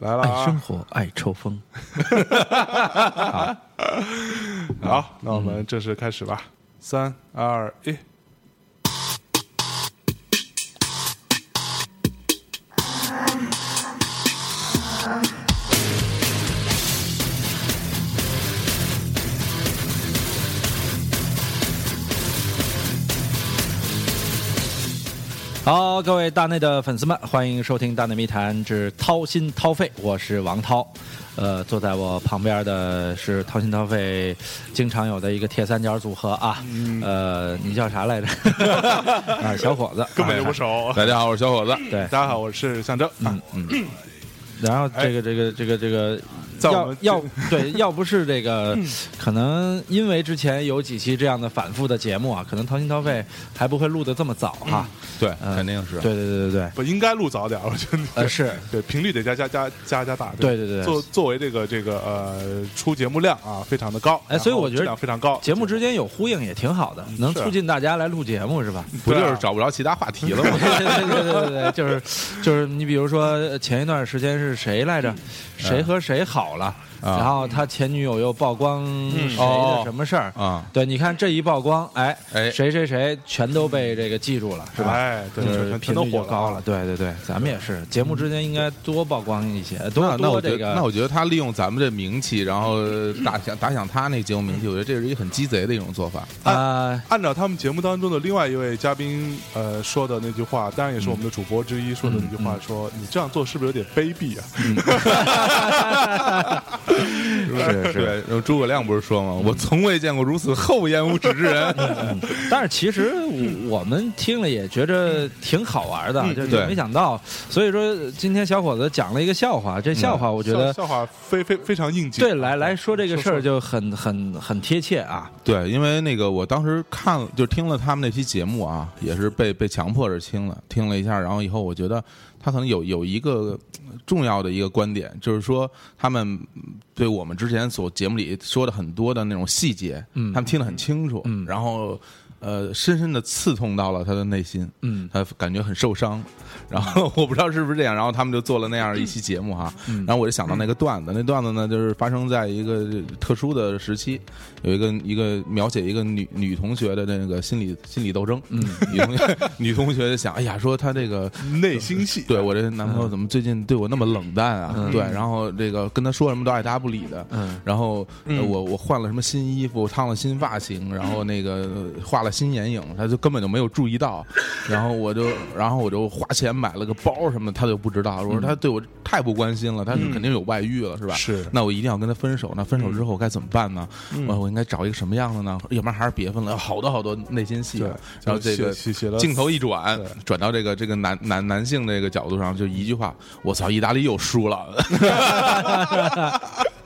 来了啊爱生！活，爱抽风。好，那我们正式开始吧。三二一，好，各位大内的粉丝们，欢迎收听《大内密谈之掏心掏肺》，我是王涛。呃，坐在我旁边的是掏心掏肺经常有的一个铁三角组合啊。呃，你叫啥来着？啊，小伙子，根本就不熟。大家好，我是小伙子。对。大家好，我是象征。嗯嗯，然后这个这个这个这个，要要对，要不是这个，可能因为之前有几期这样的反复的节目啊，可能掏心掏肺还不会录的这么早哈。对，嗯肯定是。对对对对对，不应该录早点，我觉得。呃是，对频率得加加加加加大。对对对作作为这个这个呃出节目量啊，非常的高。哎所以我觉得质量非常高。节目之间有呼应也挺好的，能促进大家来录节目是吧？不就是找不着其他话题了吗？对对对对对对，就是就是你比如说前一段时间是谁来着？谁和谁好好了。啊然后他前女友又曝光谁哦的什么事儿？啊，对，你看这一曝光，哎哎谁谁谁全都被这个记住了，是吧？哎，对，就是全频率就都火高了，。对对对，咱们也是，节目之间应该多曝光一些，多多这个。我觉得，那我觉得他利用咱们这名气，然后打响打响他那节目名气，我觉得这是一个很鸡贼的一种做法。啊，按照他们节目当中的另外一位嘉宾呃说的那句话，当然也是我们的主播之一说的那句话，说你这样做是不是有点卑鄙啊？是是，对，然后诸葛亮不是说吗？我从未见过如此厚颜无耻之人。但是其实我我们听了也觉着挺好玩的，就没想到，所以说今天小伙子讲了一个笑话，这笑话我觉得笑笑话非非非常应景。对来来说这个事儿就很很很贴切啊。对，因为那个我当时看就听了他们那期节目啊，也是被被强迫着听了，听了一下，然后以后我觉得他可能有有一个重要的一个观点，就是说他们对我们之前所节目里说的很多的那种细节，嗯。他们听得很清楚，嗯。然后呃，深深的刺痛到了他的内心，嗯。他感觉很受伤，然后我不知道是不是这样，然后他们就做了那样一期节目哈，嗯。然后我就想到那个段子，那段子呢就是发生在一个特殊的时期，有一个一个描写一个女女同学的那个心理心理斗争，嗯，女同学 女同学就想，哎呀，说她这个内心戏，对我这男朋友怎么最近对我那么冷淡啊？嗯。对，然后这个跟他说什么都爱答不理的，嗯。然后、我我换了什么新衣服，烫了新发型，然后那个呃画了新眼影，他就根本就没有注意到，然后我就然后我就花钱买了个包什么的，他就不知道。我说他对我太不关心了，他是肯定有外遇了，是吧？是那我一定要跟他分手。那分手之后我该怎么办呢？嗯我我应该找一个什么样的呢？要不然还是别分了。好多好多内心戏然后这个镜头一转，转到这个这个男男男性这个角度上，就一句话：我操，意大利又输了。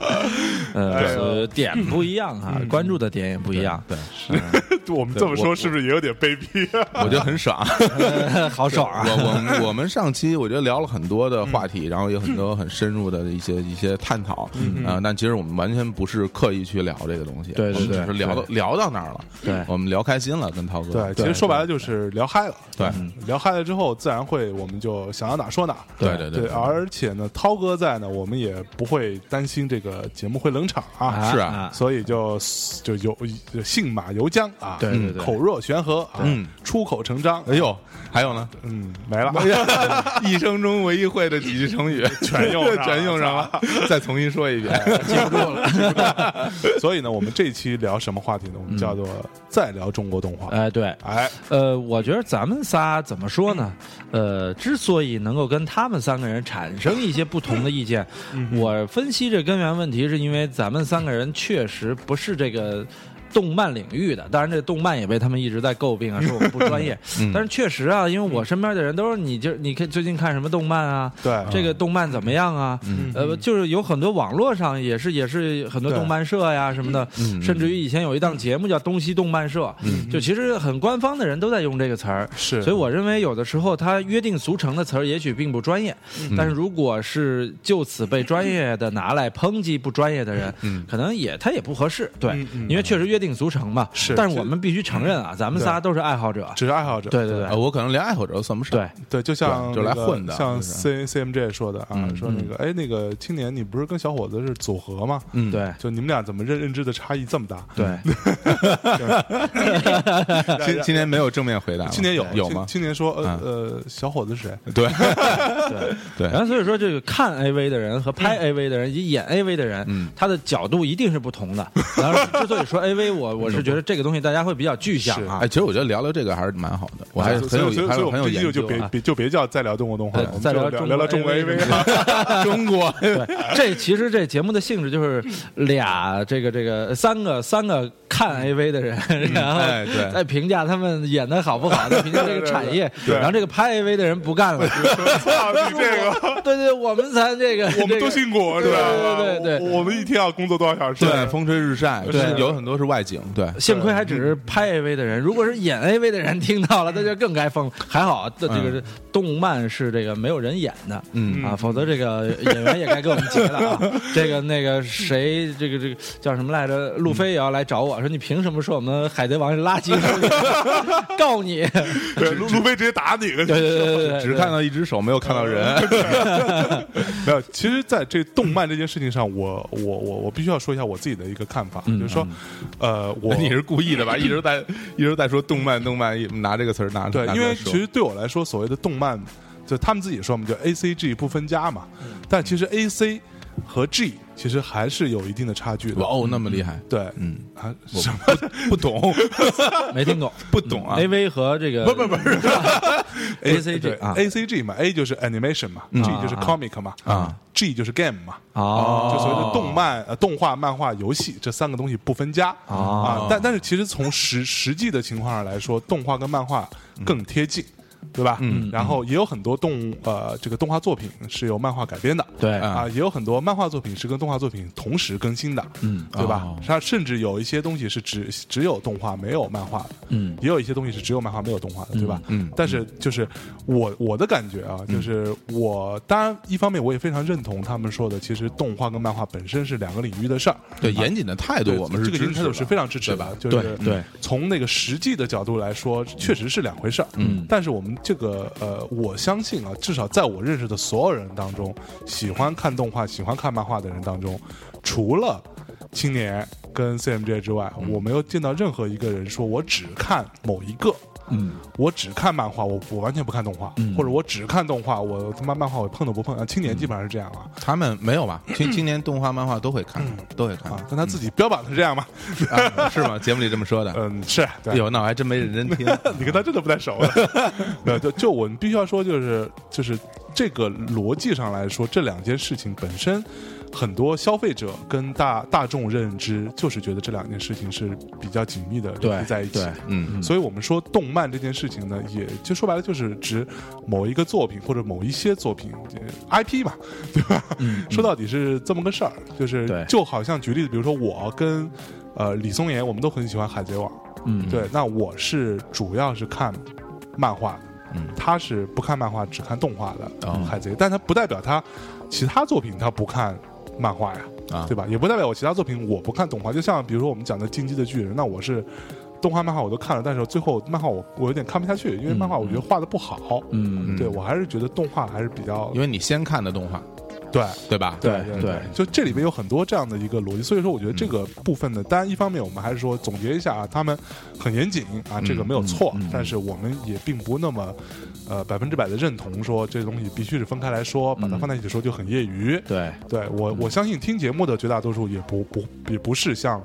呃，点不一样哈，关注的点也不一样，对，我们这么说是不是也有点卑鄙啊？我觉得很爽。好爽啊！我我们我们上期我觉得聊了很多的话题，然后有很多很深入的一些一些探讨，啊，但其实我们完全不是刻意去聊这个东西，对对对我们只是聊到聊到那儿了，对。我们聊开心了，跟涛哥，对，其实说白了就是聊嗨了。对。嗯聊嗨了之后，自然会我们就想到哪说哪。对对。对，而且呢，涛哥在呢，我们也不会担心这个节目会冷场啊。是啊。所以就就有就信马由缰啊，对对对。口若悬河啊，嗯。出口成章。哎呦，还有呢，嗯，没了，一生中唯一会的几句成语。全用上全用上了，再重新说一遍，记不住了。所以呢，我们这期聊什么话题呢？我们叫做再聊中国动画。哎，对，哎，呃，我觉得咱们仨怎么说呢？呃，之所以能够跟他们三个人产生一些不同的意见，我分析这根源问问题，是因为咱们三个人确实不是这个。动漫领域的，当然这动漫也被他们一直在诟病啊，说我们不专业。嗯。但是确实啊，因为我身边的人都是你就你看最近看什么动漫啊？对，这个动漫怎么样啊？嗯。呃，就是有很多网络上也是也是很多动漫社呀什么的，嗯。甚至于以前有一档节目叫东西动漫社，就其实很官方的人都在用这个词儿。是，所以我认为有的时候他约定俗成的词儿也许并不专业，但是如果是就此被专业的拿来抨击不专业的人，嗯。可能也他也不合适。对，嗯嗯。因为确实约定定俗成嘛。是但是我们必须承认啊，咱们仨都是爱好者。只是爱好者。对对对呃，我可能连爱好者都算不上。对，对，就像就来混的像 C C M J 说的啊，嗯说那个哎，那个青年，你不是跟小伙子是组合吗？嗯，对就你们俩怎么认认知的差异这么大？对，今今年没有正面回答吗，青年有青有吗？青年说呃嗯呃，小伙子是谁？对对 对然后所以说，这个看 AV 的人和拍 AV 的人以及演 AV 的人，嗯他的角度一定是不同的。然后之所以说 AV，我我是觉得这个东西大家会比较具象啊哎，。其实我觉得聊聊这个还是蛮好的，我还是很有以所以所以我还有很有们这就就别研究啊。别就别叫再聊中国动画了，我们再就聊聊聊中国 AV 中国对，这其实这节目的性质就是俩这个这个三个三个看 AV 的人，然后再评价他们演的好不好，再 评价这个产业，然后这个拍 AV 的人不干了，操你这个，对对，我们才这个，我们都辛苦是吧？对对对对我我们一天要工作多少小时？对，风吹日晒，对有很多是外景，对，幸亏还只是拍 AV 的人，如果是演 AV 的人听到了，那就更该疯。还好，这这个动漫是这个没有人演的，嗯啊，否则这个演员也该给我们结了啊。这个那个谁，这个这个叫什么来着？路飞也要来找我说，你凭什么说我们海贼王是垃圾？告你！对，路路飞直接打你，对对对对对，只看到一只手，没有看到人。没有，其实，在这动漫这件事情上，我我我我必须要说一下我自己的一个看法，嗯就是说，呃，我 你是故意的吧？一直在一直在说动漫，动漫，拿这个词儿拿出来说因为其实对我来说，所谓的动漫，就他们自己说嘛，就 A C G 不分家嘛，嗯但其实 A C 和 G 其实还是有一定的差距的。哇哦，那么厉害，对，嗯，啊，我什么不懂，没听懂，不懂啊 AV 和这个不不不是 A C G 啊 A C G 嘛，A 就是 animation 嘛，G 就是啊 comic 嘛啊，G 就是 game 嘛。哦，就所谓的动漫、呃动画、漫画、游戏这三个东西不分家哦啊。但但是其实从实实际的情况上来说，动画跟漫画更贴近。对吧？嗯然后也有很多动呃这个动画作品是由漫画改编的，对。啊，也有很多漫画作品是跟动画作品同时更新的，嗯。对吧？哦？它甚至有一些东西是只只有动画没有漫画的，嗯。也有一些东西是只有漫画没有动画的，对吧？嗯但是就是我我的感觉啊，就是我当然一方面我也非常认同他们说的，其实动画跟漫画本身是两个领域的事儿。对严谨的态度，我们是这个严谨态度是非常支持的对吧，就是对对。从那个实际的角度来说，确实是两回事儿。嗯。但是我们这个呃，我相信啊，至少在我认识的所有人当中，喜欢看动画、喜欢看漫画的人当中，除了青年跟 CMJ 之外，我没有见到任何一个人说我只看某一个。嗯我只看漫画，我我完全不看动画，嗯或者我只看动画，我他妈漫画我碰都不碰。啊，青年基本上是这样啊，他们没有吧？今今年动画、漫画都会看，都会看啊，但他自己标榜的是这样嘛，啊是吗？节目里这么说的。嗯，是，有，那我还真没认真听。你跟他真的不太熟 就就我们必须要说，就是就是这个逻辑上来说，这两件事情本身，很多消费者跟大大众认知就是觉得这两件事情是比较紧密的联对系在一起。嗯所以我们说动漫这件事情呢，也就说白了就是指某一个作品或者某一些作品呃 IP 嘛，对吧？嗯说到底是这么个事儿，就是就好像举例子，比如说我跟呃李松岩，我们都很喜欢海贼王，嗯。对，那我是主要是看漫画的，嗯。他是不看漫画只看动画的、哦。海贼，但他不代表他其他作品他不看漫画呀，啊对吧？也不代表我其他作品我不看动画，就像比如说我们讲的《进击的巨人》，那我是。动画、漫画我都看了，但是最后漫画我我有点看不下去，因为漫画我觉得画的不好。嗯对我还是觉得动画还是比较因为你先看的动画，对对吧？对对对就这里面有很多这样的一个逻辑，所以说我觉得这个部分呢，当然一方面我们还是说总结一下啊，他们很严谨啊，这个没有错，但是我们也并不那么呃百分之百的认同说这东西必须是分开来说，把它放在一起说就很业余。对。对我我相信听节目的绝大多数也不不也不是像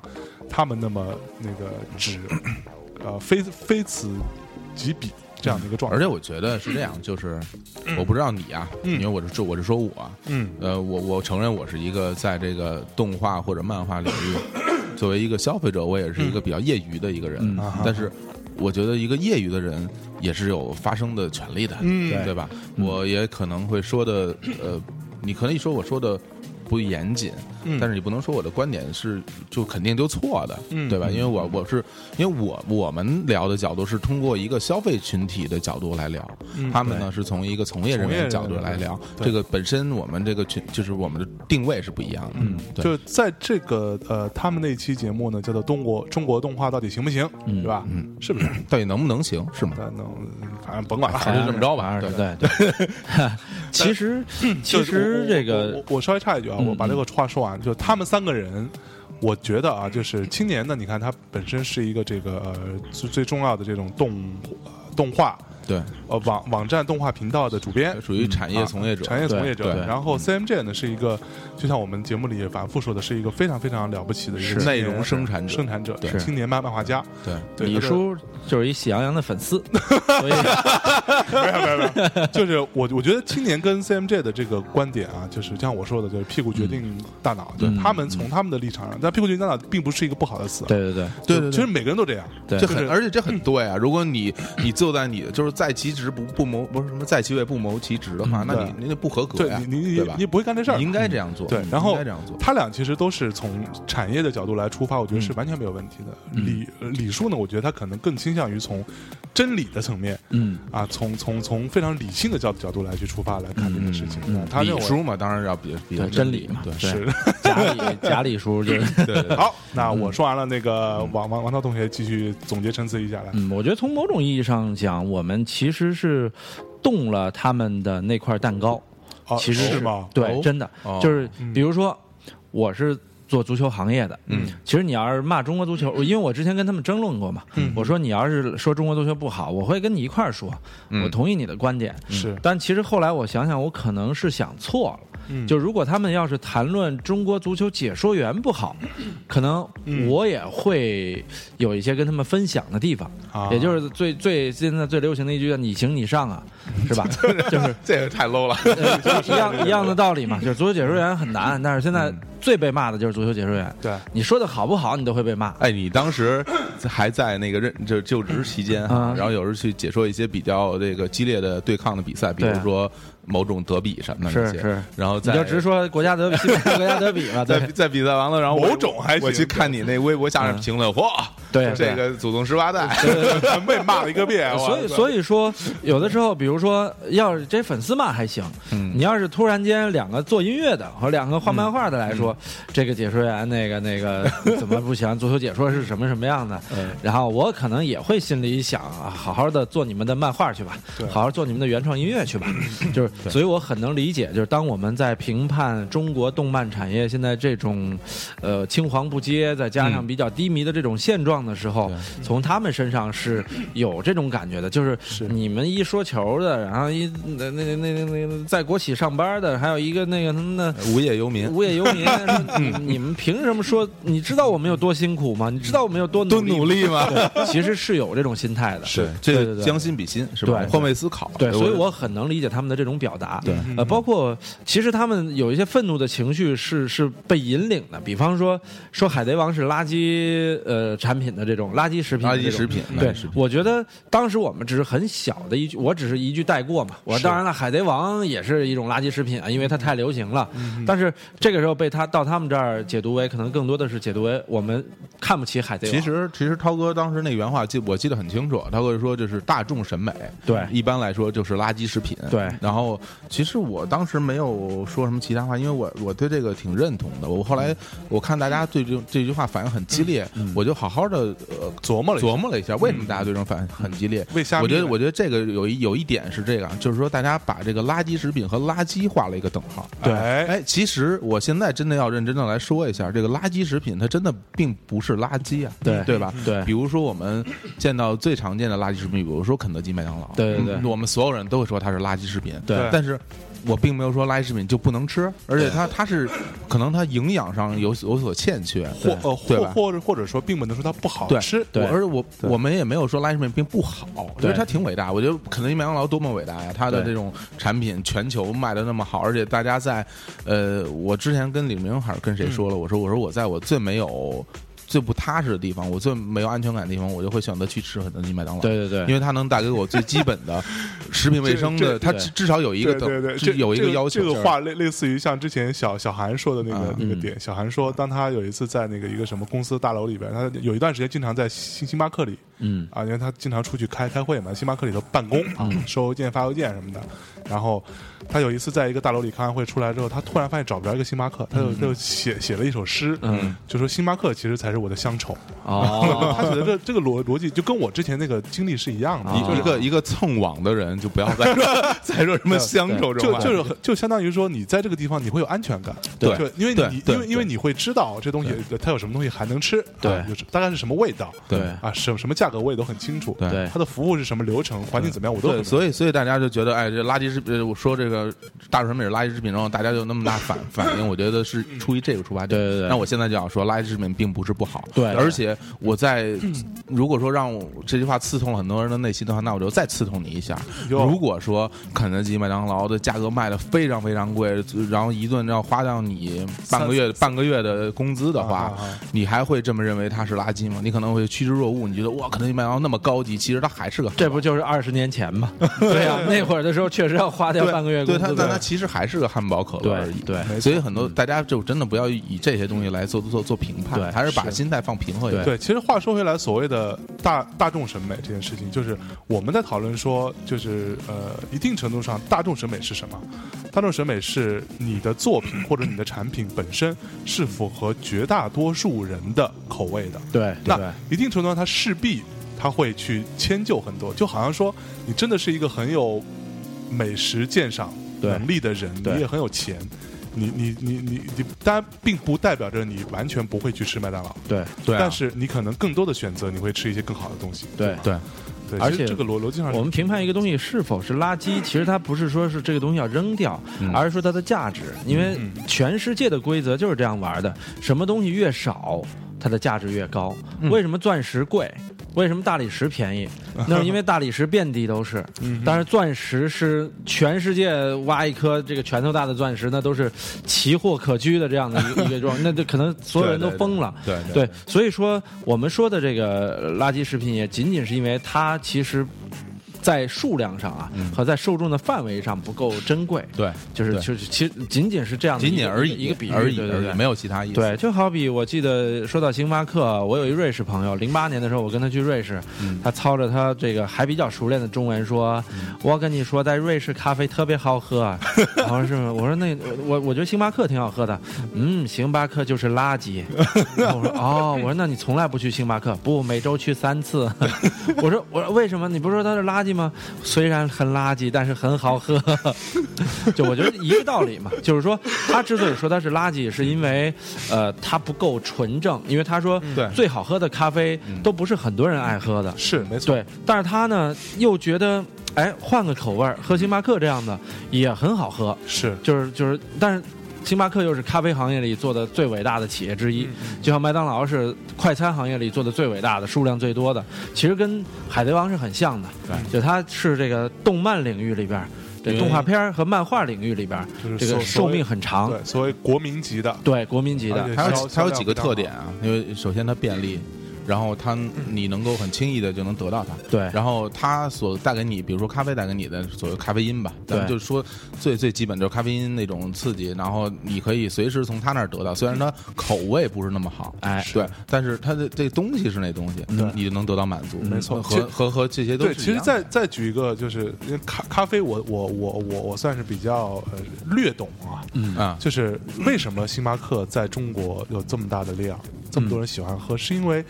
他们那么那个只呃非非此即彼这样的一个状态，而且我觉得是这样，就是我不知道你啊，嗯。因为我是我是说我啊，嗯。呃，我我承认我是一个在这个动画或者漫画领域，作为一个消费者，我也是一个比较业余的一个人。但是，我觉得一个业余的人也是有发声的权利的，嗯对。吧？我也可能会说的，呃，你可能一说我说的不严谨，嗯但是你不能说我的观点是就肯定就错的，嗯对吧？因为我我是因为我我们聊的角度是通过一个消费群体的角度来聊，嗯他们呢是从一个从业人员的角度来聊，对这个本身我们这个群就是我们的定位是不一样的，嗯，对。就在这个呃，他们那期节目呢，叫做《中国中国动画到底行不行》，是吧？嗯，是不是？到底能不能行是吗？那那反正甭管了，就这么着吧对对对。其实其实这个我我稍微插一句啊，嗯我把这个话说完，就他们三个人。我觉得啊，就是青年呢，你看他本身是一个这个呃最最重要的这种动动画对，呃网网站动画频道的主编，属于产业从业者，产业从业者。对。对。然后 CMJ 呢是一个，就像我们节目里也反复说的，是一个非常非常了不起的一个内容生产者。生产者，对。青年漫漫画家。对，对李叔就是一喜羊羊的粉丝，所以没有没有没有，就是我我觉得青年跟 CMJ 的这个观点啊，就是像我说的，就是屁股决定大脑，就是他们从他们的立场上，但屁股决定大脑并不是一个不好的词啊，对对对。对对对。其实每个人都这样，对。而且这很对啊！如果你你坐在你就是在其职不不谋，不是什么在其位不谋其职的话，那你对你那不合格呀，对你你？你不会干这事儿你。应该这样做，嗯，对然后应该这样做。他俩其实都是从产业的角度来出发，我觉得是完全没有问题的。李李叔呢，我觉得他可能更倾向于从真理的层面嗯啊，从从从非常理性的角角度来去出发来看这个事情。啊他认为李叔嘛，当然要比比较真理嘛对对是贾李贾李叔就是 对对，好，那我说完了，那个王王王涛同学继续总结陈词一下来。嗯，我觉得从某种意义上讲，我们其实是动了他们的那块蛋糕。哦其实是吗？对，哦真的哦就是比如说，我是做足球行业的，嗯，其实你要是骂中国足球，因为我之前跟他们争论过嘛，嗯我说你要是说中国足球不好，我会跟你一块儿说，嗯我同意你的观点。是，但其实后来我想想，我可能是想错了。嗯就如果他们要是谈论中国足球解说员不好，可能嗯我也会有一些跟他们分享的地方。啊也就是最最现在最流行的一句叫“你行你上”啊，是吧？就是这个太 low 了。呃一样一样的道理嘛，就是足球解说员很难，但是现嗯在最被骂的就是足球解说员。对你说的好不好，你都会被骂。哎，你当时还在那个任就就职期间哈啊，然后有时候去解说一些比较这个激烈的对抗的比赛，比如说某种德比什么的那些，是是。然后你就直说国家德比，西班牙国家德比吧，在在比赛完了，然后某种还行我去看你那微博下面评论，嚯，对这个祖宗十八代，全 被骂了一个遍。所以以所以说，有的时候，比如说，要是这粉丝骂还行，嗯。你要是突然间两个做音乐的和两个画漫画的来说，这个解说员那个那个怎么不行？足球解说是什么什么样的？然后我可能也会心里想啊，好好的做你们的漫画去吧，好好做你们的原创音乐去吧。就是，所以我很能理解，就是当我们在评判中国动漫产业现在这种呃青黄不接，再加上比较低迷的这种现状的时候，从他们身上是有这种感觉的，就是你们一说球的，然后一那那那那那那在国企上班的，还有一个那个什么的。无业游民，无业游民，说 你你们凭什么说？你知道我们有多辛苦吗？你知道我们有多多努努力吗？对其实是有这种心态的。是这将心比心是吧？换位思考，对，所以我很能理解他们的这种表达。对，呃，包括其实他们有一些愤怒的情绪是是被引领的，比方说说海贼王是垃圾呃产品的这种垃圾食品垃圾食品，对我觉得当时我们只是很小的一句，我只是一句带过嘛。我当然了，海贼王也是一种垃圾食品啊，因为它太流行了。但是这个时候被他到他们这儿解读为，可能更多的是解读为我们看不起海贼王。其实，其实涛哥当时那原话记我记得很清楚，涛哥说就是大众审美，对一般来说就是垃圾食品。对然后其实我当时没有说什么其他话，因为我我对这个挺认同的。我后来我看大家对这这句话反应很激烈，我就好好的呃琢磨了琢磨了一下，为什么大家对这种反应很激烈？我觉得我觉得这个有一有一点是这个，就是说大家把这个垃圾食品和垃圾画了一个等号。对哎，其实我现在真的要认真的来说一下，这个垃圾食品它真的并不是垃圾啊，对对吧？对比如说我们见到最常见的垃圾食品，比如说肯德基、麦当劳，对对对嗯我们所有人都会说它是垃圾食品，对但是。我并没有说垃圾食品就不能吃，而且它它是可能它营养上有有所欠缺，或呃或吧或者或者说，并不能说它不好对吃。对我而我对我们也没有说垃圾食品并不好，我觉得对它挺伟大。我觉得肯德基、麦当劳多么伟大呀！它的对这种产品全球卖的那么好，而且大家在呃，我之前跟李明还是跟谁说了，我说我说我在我最没有。最不踏实的地方，我最没有安全感的地方，我就会选择去吃肯德基、麦当劳。对对对，因为它能带给我最基本的 食品卫生的，它至至少有一个对对对，等这有一个要求。这个这个话类类似于像之前小小韩说的那个啊那个点，小韩说，当他有一次在那个一个什么公司大楼里边，他有一段时间经常在星星巴克里嗯啊，因为他经常出去开开会嘛，星巴克里头办公啊，收邮件、发邮件什么的。然后他有一次在一个大楼里开完会出来之后，他突然发现找不着一个星巴克，他就就写写了一首诗，嗯，就说星巴克其实才是我的乡愁。哦，他觉得这这个逻逻辑就跟我之前那个经历是一样的，啊。一一个一个蹭网的人，就不要再说 再说什么乡愁这种。话就就是就相当于说你在这个地方你会有安全感，对就因为你因为因为你会知道这东西它有什么东西还能吃，对。大概是什么味道，对。啊，什什么价格我也都很清楚，对。对它的服务是什么流程，环境怎么样我都所以所以大家就觉得，哎，这垃圾呃我说这个大众审美是垃圾食品，然后大家就那么大反反应，我觉得是出于这个出发点。对对对那我现在就想说，垃圾食品并不是不好，对而且我在如果说让我这句话刺痛了很多人的内心的话，那我就再刺痛你一下。哟如果说肯德基、麦当劳的价格卖的非常非常贵，然后一顿要花掉你半个月半个月的工资的话啊啊啊，你还会这么认为它是垃圾吗？你可能会趋之若鹜，你觉得哇，肯德基、麦当劳那么高级，其实它还是个这不就是二十年前吗？对呀、那会儿的时候确实要花掉半个月工资的。对它，但它其实还是个汉堡可乐而已。对对所以很多大家就真的不要以这些东西来做做做评判，对还是把心态放平和一点。对，其实话说回来，所谓的大大众审美这件事情，就是我们在讨论说，就是呃，一定程度上，大众审美是什么？大众审美是你的作品或者你的产品本身是符合绝大多数人的口味的。对对那一定程度上，它势必他会去迁就很多，就好像说，你真的是一个很有美食鉴赏能力的人，你也很有钱。你你你你你，当然并不代表着你完全不会去吃麦当劳，对对啊但是你可能更多的选择，你会吃一些更好的东西。对对对，而且这个逻逻辑上，我们评判一个东西是否是垃圾，其实它不是说是这个东西要扔掉，嗯而是说它的价值。因为嗯全世界的规则就是这样玩的，什么东西越少，它的价值越高。嗯为什么钻石贵？为什么大理石便宜？那是因为大理石遍地都是，嗯但是钻石是全世界挖一颗这个拳头大的钻石，那都是奇货可居的这样的一个 一个状，那就可能所有人都疯了。对对，所以说我们说的这个呃垃圾食品，也仅仅是因为它其实。在数量上啊，嗯和在受众的范围上不够珍贵，对，就是就是其实仅仅是这样的仅仅而已一个比喻而已，对对对没有其他意思。对，就好比我记得说到星巴克，我有一瑞士朋友，零八年的时候我跟他去瑞士，嗯他操着他这个还比较熟练的中文说：“我跟你说，在瑞士咖啡特别好喝。”然后是？我说那我我觉得星巴克挺好喝的，嗯，星巴克就是垃圾。我说哦，我说那你从来不去星巴克？不，每周去三次。我说我说为什么？你不是说它是垃圾吗？虽然很垃圾，但是很好喝。就我觉得一个道理嘛，就是说他之所以说它是垃圾，是因为呃它不够纯正，因为他说对最好喝的咖啡都不是很多人爱喝的。是没错，对，但是他呢又觉得，哎，换个口味儿，喝星巴克这样的也很好喝，是就是就是，但是星巴克又是咖啡行业里做的最伟大的企业之一，就像麦当劳是快餐行业里做的最伟大的、数量最多的，其实跟海贼王是很像的，对。就它是这个动漫领域里边，这对动画片和漫画领域里边这个寿命很长，对，所谓国民级的，对国民级的。它有销它有几个特点啊，因为首先它便利，然后它你能够很轻易的就能得到它。对。然后它所带给你，比如说咖啡带给你的所谓咖啡因吧，咱们对就说最最基本就是咖啡因那种刺激，然后你可以随时从它那儿得到，虽然它口味不是那么好，哎对，但是它的这东西是那东西，你就能得到满足，没错。和和和这些都对，是其实再再举一个，就是因为咖咖啡我，我我我我算是比较呃略懂啊，嗯。啊，就是为什么星巴克在中国有这么大的量，这么多人喜欢喝，是因为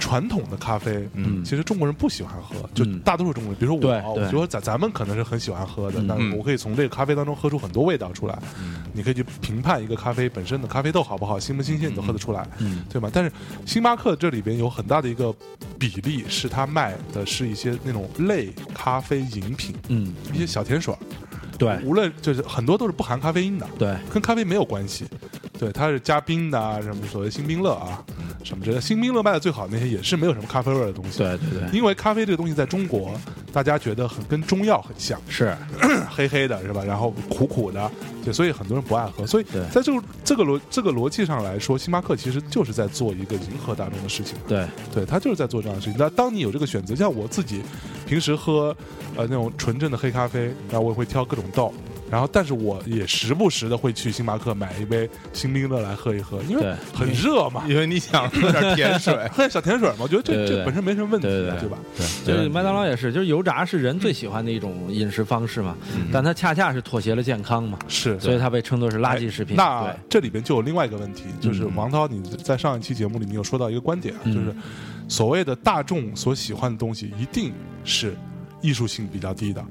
传统的咖啡，嗯。其实中国人不喜欢喝，就嗯大多数中国人，比如说我，对我觉得咱咱们可能是很喜欢喝的，嗯。那嗯。我可以从这个咖啡当中喝出很多味道出来，你可以去评判一个咖啡本身的咖啡豆好不好，新不新鲜，你都喝得出来，嗯。对吗？但是星巴克这里边有很大的一个比例是它卖的是一些那种类咖啡饮品，嗯，一些小甜水儿，对。无论就是很多都是不含咖啡因的，对。跟咖啡没有关系，对，它是加冰的啊，什么所谓新冰乐啊，什么之类的。星冰乐卖的最好的那些也是没有什么咖啡味的东西。对对对，因为咖啡这个东西在中国，大家觉得很跟中药很像，是 黑黑的是吧？然后苦苦的，对，所以很多人不爱喝。所以在这个这个逻这个逻辑上来说，星巴克其实就是在做一个迎合大众的事情。对，对他就是在做这样的事情。那当你有这个选择，像我自己平时喝呃那种纯正的黑咖啡，然后我也会挑各种豆，然后但是我也时不时的会去星巴克买一杯星冰乐来喝一喝，因为很热嘛，因为你想喝点甜水，喝点小甜水嘛，我觉得这对对对。这本身没什么问题，对对对。吧？就是麦当劳也是，就是油炸是人最喜欢的一种饮食方式嘛，但它恰恰是妥协了健康嘛，是，所以它被称作是垃圾食品。哎那，这里边就有另外一个问题，就是嗯。王涛，你在上一期节目里，你有说到一个观点啊，嗯。就是所谓的大众所喜欢的东西，一定是艺术性比较低的。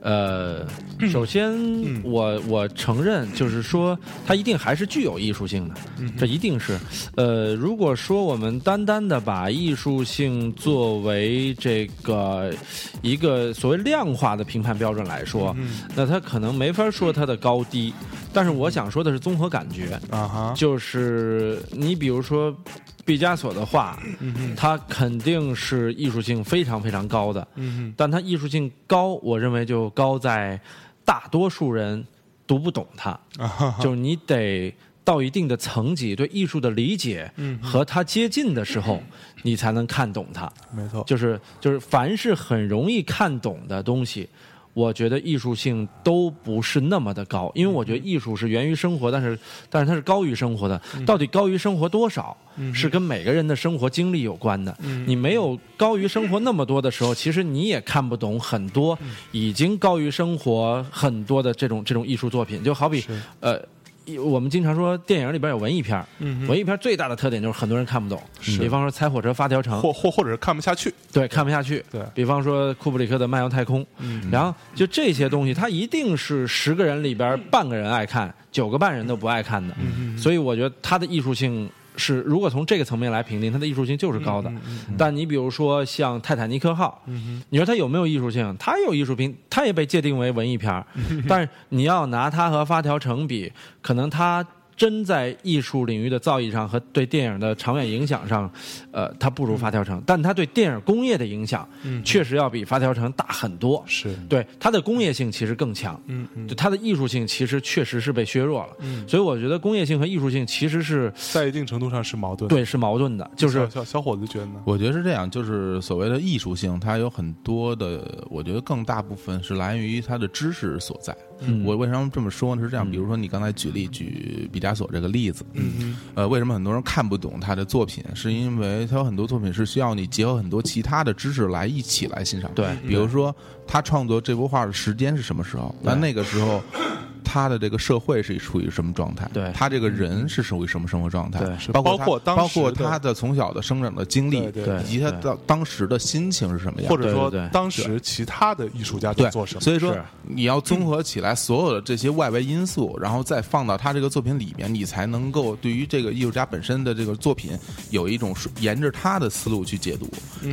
呃，首先嗯我我承认，就是说它一定还是具有艺术性的，嗯这一定是。呃，如果说我们单单的把艺术性作为这个一个所谓量化的评判标准来说，嗯那它可能没法说它的高低。但是我想说的是综合感觉，啊哈，就是你比如说毕加索的画，嗯哼，它肯定是艺术性非常非常高的，嗯但它艺术性高，我认为就高在大多数人读不懂它，哼，啊哈。哈，就是你得到一定的层级，对艺术的理解嗯和它接近的时候，你才能看懂它。没错，就是就是，凡是很容易看懂的东西。我觉得艺术性都不是那么的高，因为我觉得艺术是源于生活，但是但是它是高于生活的。到底高于生活多少，是跟每个人的生活经历有关的。你没有高于生活那么多的时候，其实你也看不懂很多已经高于生活很多的这种这种艺术作品。就好比呃，一我们经常说电影里边有文艺片儿嗯文艺片最大的特点就是很多人看不懂。是比方说《猜火车发条城》，或或或者是看不下去，对，看不下去。对比方说库布里克的《漫游太空》，嗯然后就这些东西，它一定是十个人里边半个人爱看，九个半人都不爱看的。嗯所以我觉得它的艺术性是，如果从这个层面来评定，它的艺术性就是高的。但你比如说像《泰坦尼克号》，嗯你说它有没有艺术性？它有艺术品，它也被界定为文艺片儿。但是你要拿它和《发条城》比，可能它。真在艺术领域的造诣上和对电影的长远影响上，呃，它不如《发条城》，但它对电影工业的影响，确实要比《发条城》大很多。是，对它的工业性其实更强，嗯嗯，就它的艺术性其实确实是被削弱了。嗯所以我觉得工业性和艺术性其实是在一定程度上是矛盾。对是矛盾的，就是小小小伙子觉得呢？我觉得是这样，就是所谓的艺术性，它有很多的，我觉得更大部分是来源于它的知识所在。嗯我为什么这么说呢？是这样，比如说你刚才举例举毕加索这个例子，嗯呃，为什么很多人看不懂他的作品？是因为他有很多作品是需要你结合很多其他的知识来一起来欣赏。对比如说他创作这幅画的时间是什么时候？那那个时候。他的这个社会是处于什么状态？对他这个人是属于什么生活状态？对是包括包括当包括时他的从小的生长的经历，对对以及他当当时的心情是什么样？或者说当时其他的艺术家在对，做什么？所以说你要综合起来所有的这些外围因素，然后再放到他这个作品里面，你才能够对于这个艺术家本身的这个作品有一种沿着他的思路去解读。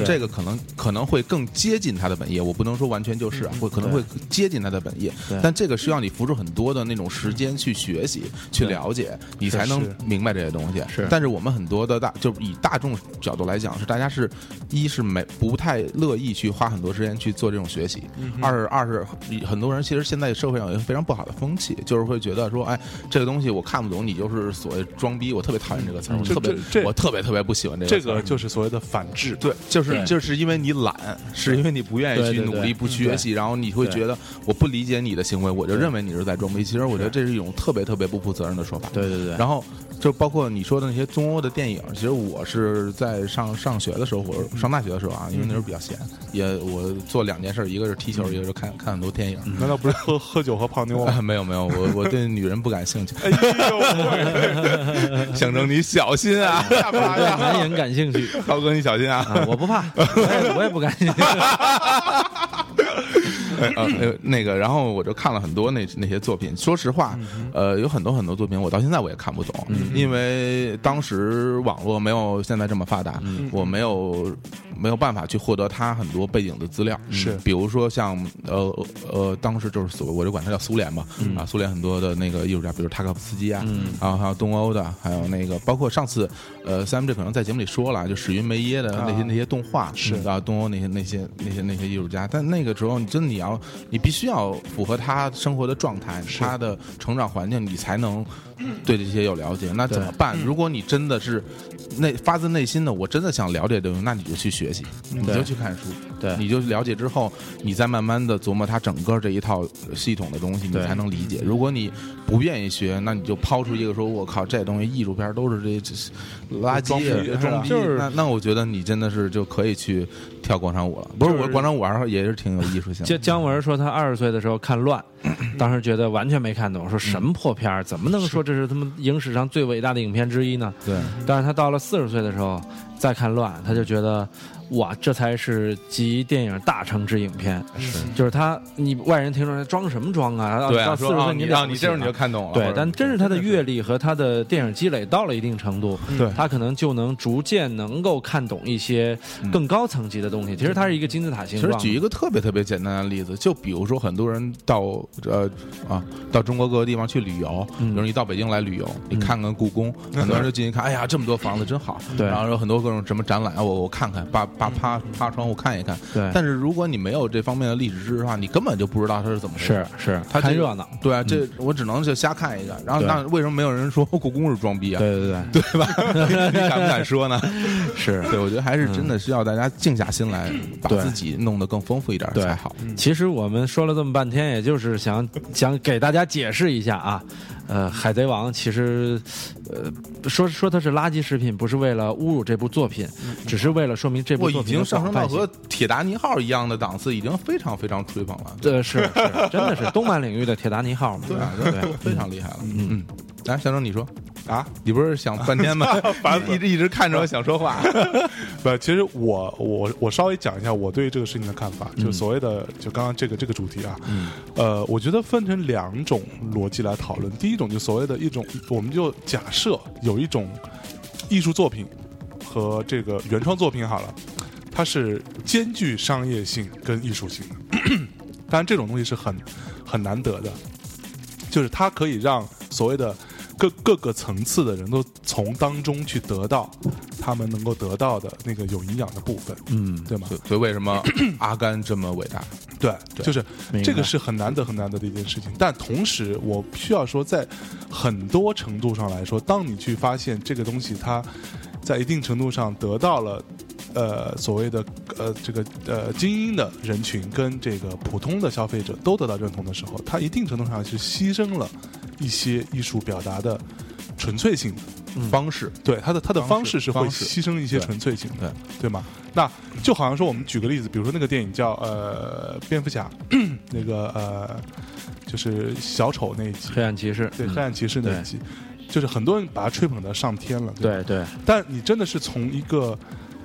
这个可能可能会更接近他的本业，我不能说完全就是啊，会可能会接近他的本业对，但这个需要你付出很多的那种时间去学习、去了解，你才能明白这些东西。是。但是我们很多的大，就是以大众角度来讲，是大家是一是没不太乐意去花很多时间去做这种学习，二是二是很多人其实现在社会上有一个非常不好的风气，就是会觉得说，哎，这个东西我看不懂，你就是所谓装逼，我特别讨厌这个词儿，我特别我特别特别不喜欢这个这个就是所谓的反制。对，就是就是因为你懒，是因为你不愿意去努力、不去学习，然后你会觉得我不理解你的行为，我就认为你是在装逼。其实我觉得这是一种特别特别不负责任的说法。对对对，然后就包括你说的那些中欧的电影，其实我是在上上学的时候，或者上大学的时候啊，因为那时候比较闲，也我做两件事，一个是踢球，一个是看看很多电影。难道不是喝喝酒和泡妞吗？啊，没有没有，我我对女人不感兴趣。哎呦，象征你小心啊？男人感兴趣涛哥你小心啊。啊，我不怕，我也我也不感兴趣。呃呃，那个，然后我就看了很多那那些作品。说实话，呃，有很多很多作品，我到现在我也看不懂，因为当时网络没有现在这么发达，我没有没有办法去获得他很多背景的资料，是。比如说像呃呃，当时就是所谓我就管他叫苏联吧，啊，苏联很多的那个艺术家，比如塔可夫斯基啊，然后还有东欧的，还有那个包括上次呃 CMJ 可能在节目里说了，就史云梅耶的那些啊。那些动画是。啊，东欧那些那些那些那些艺术家，但那个时候你真的你要你必须要符合他生活的状态，他的成长环境，你才能对这些有了解。那怎么办？如果你真的是内发自内心的，我真的想了解这东西，那你就去学习，你就去看书，对你就了解之后，你再慢慢的琢磨它整个这一套系统的东西，你才能理解。如果你不愿意学，那你就抛出一个说，我靠，这东西艺术片都是这这垃圾就是那那我觉得你真的是就可以去跳广场舞了。不是，就是我广场舞还是也是挺有艺术性的。姜姜文说他二十岁的时候看《乱》，当时觉得完全没看懂，说什么破片儿，怎么能说这是他们影史上最伟大的影片之一呢？对，但是他到了四十岁的时候再看《乱》，他就觉得哇，这才是集电影大成之影片。是就是他，你外人听说装什么装啊？对啊，到四十岁你你这时候你就看懂了。对但真是他的阅历和他的电影积累到了一定程度，对他可能就能逐渐能够看懂一些更高层级的东西。其实它是一个金字塔形状。其实举一个特别特别简单的例子，就比如说很多人到呃啊到中国各个地方去旅游，比如你到北京来旅游，你看看故宫，很多人就进去看，哎呀，这么多房子真好。对然后有很多各种什么展览，我我看看，扒扒趴趴窗户看一看。对但是如果你没有这方面的历史知识的话，你根本就不知道它是怎么回事是。是，看热闹。对啊，这我只能就瞎看一个。然后那为什么没有人说故宫是装逼啊？对对对，对吧？你敢不敢说呢？是。对，我觉得还是真的需要大家静下心来，把自己弄得更丰富一点才好。其实我们说了这么半天，也就是想想给大家解释一下啊。呃，《海贼王》其实，呃，说说它是垃圾食品，不是为了侮辱这部作品，只是为了说明这部已作品已经上升到和铁达尼号一样的档次，已经非常非常吹捧了。这，是是，真的是动漫领域的铁达尼号嘛？对啊，对对，非常厉害了。嗯嗯，来，小张你说啊，你不是想半天吗？一直一直看着我想说话。不，其实我我我稍微讲一下我对这个事情的看法，就所谓的就刚刚这个这个主题啊，嗯呃，我觉得分成两种逻辑来讨论。第一种就所谓的一种，我们就假设有一种艺术作品和这个原创作品好了，它是兼具商业性跟艺术性的。当然，这种东西是很很难得的，就是它可以让所谓的各各个层次的人都从当中去得到他们能够得到的那个有营养的部分，嗯，对吗？所以为什么 阿甘这么伟大？对，就是这个是很难得很难得的一件事情。但同时，我需要说，在很多程度上来说，当你去发现这个东西它在一定程度上得到了。呃，所谓的呃，这个呃精英的人群跟这个普通的消费者都得到认同的时候，它一定程度上是牺牲了一些艺术表达的纯粹性的。方式。对它的它的方式是会牺牲一些纯粹性的，对。对吗？那就好像说，我们举个例子，比如说那个电影叫呃蝙蝠侠，那个呃就是小丑那一集，黑暗骑士，对嗯。黑暗骑士那一集，就是很多人把它吹捧的上天了，吧？对对，但你真的是从一个，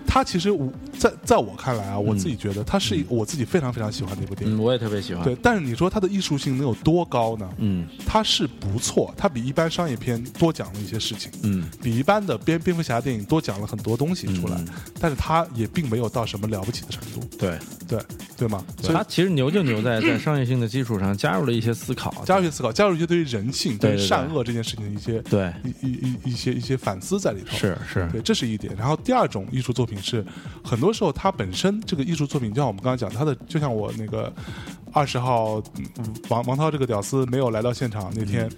它其实我在在我看来啊，我自己觉得他是一我自己非常非常喜欢的一部电嗯，影。我也特别喜欢。对，但是你说他的艺术性能有多高呢？嗯。它是不错，它比一般商业片多讲了一些事情，嗯，比一般的蝙蝙蝠侠电影多讲了很多东西出来，嗯。但是它也并没有到什么了不起的程度，对，对对吗？所以它其实牛就牛在 在商业性的基础上加入了一些思考，加入一些思考，加入一些对于人性、对于善恶这件事情的一些对，一一一一些一些反思在里头。是是，对，这是一点。然后第二种艺术作品是，很多时候它本身这个艺术作品，就像我们刚刚讲，它的就像我那个二十号嗯王王涛这个屌丝没有来到现场那天，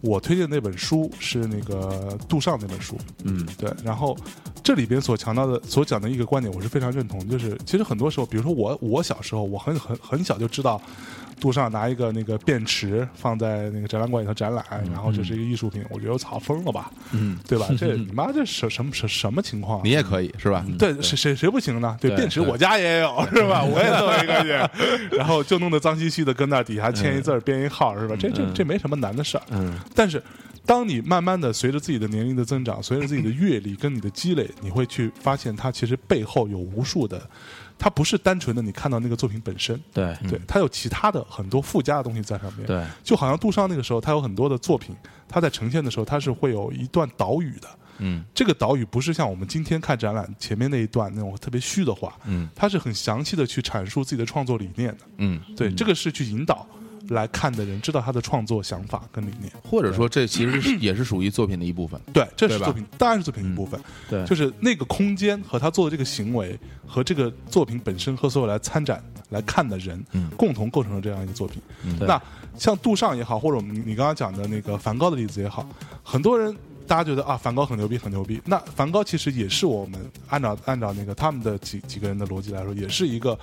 我推荐那本书是那个杜尚那本书，嗯对。然后这里边所强调的、所讲的一个观点，我是非常认同，就是其实很多时候，比如说我我小时候，我很很很小就知道。杜尚拿一个那个便池放在那个展览馆里头展览，然后这是一个艺术品，我觉得我操疯了吧，嗯，对吧？这 你妈这什什么什什么情况啊？你也可以是吧？对，谁谁谁不行呢？对，对便池我家也有，是吧？我也弄一个去，然后就弄得脏兮兮的，跟那底下签一字儿编一号，是吧？这这嗯这没什么难的事儿。嗯但是，当你慢慢的随着自己的年龄的增长，随着自己的阅历跟你的积累，你会去发现它其实背后有无数的，它不是单纯的你看到那个作品本身，对。对，它有其他的很多附加的东西在上面。对，就好像杜尚那个时候，他有很多的作品，他在呈现的时候，他是会有一段导语的。嗯。这个导语不是像我们今天看展览前面那一段那种特别虚的话，嗯。它是很详细的去阐述自己的创作理念的。嗯，对，这个是去引导来看的人知道他的创作想法跟理念。或者说这其实是 也是属于作品的一部分。对，这是作品，当然是作品一部分。对就是那个空间和他做的这个行为和这个作品本身和所有来参展来看的人，嗯共同构成了这样一个作品。对那像杜尚也好，或者我们你你刚刚讲的那个梵高的例子也好，很多人大家觉得啊，梵高很牛逼，很牛逼。那梵高其实也是我们按照按照那个他们的几几个人的逻辑来说，也是一个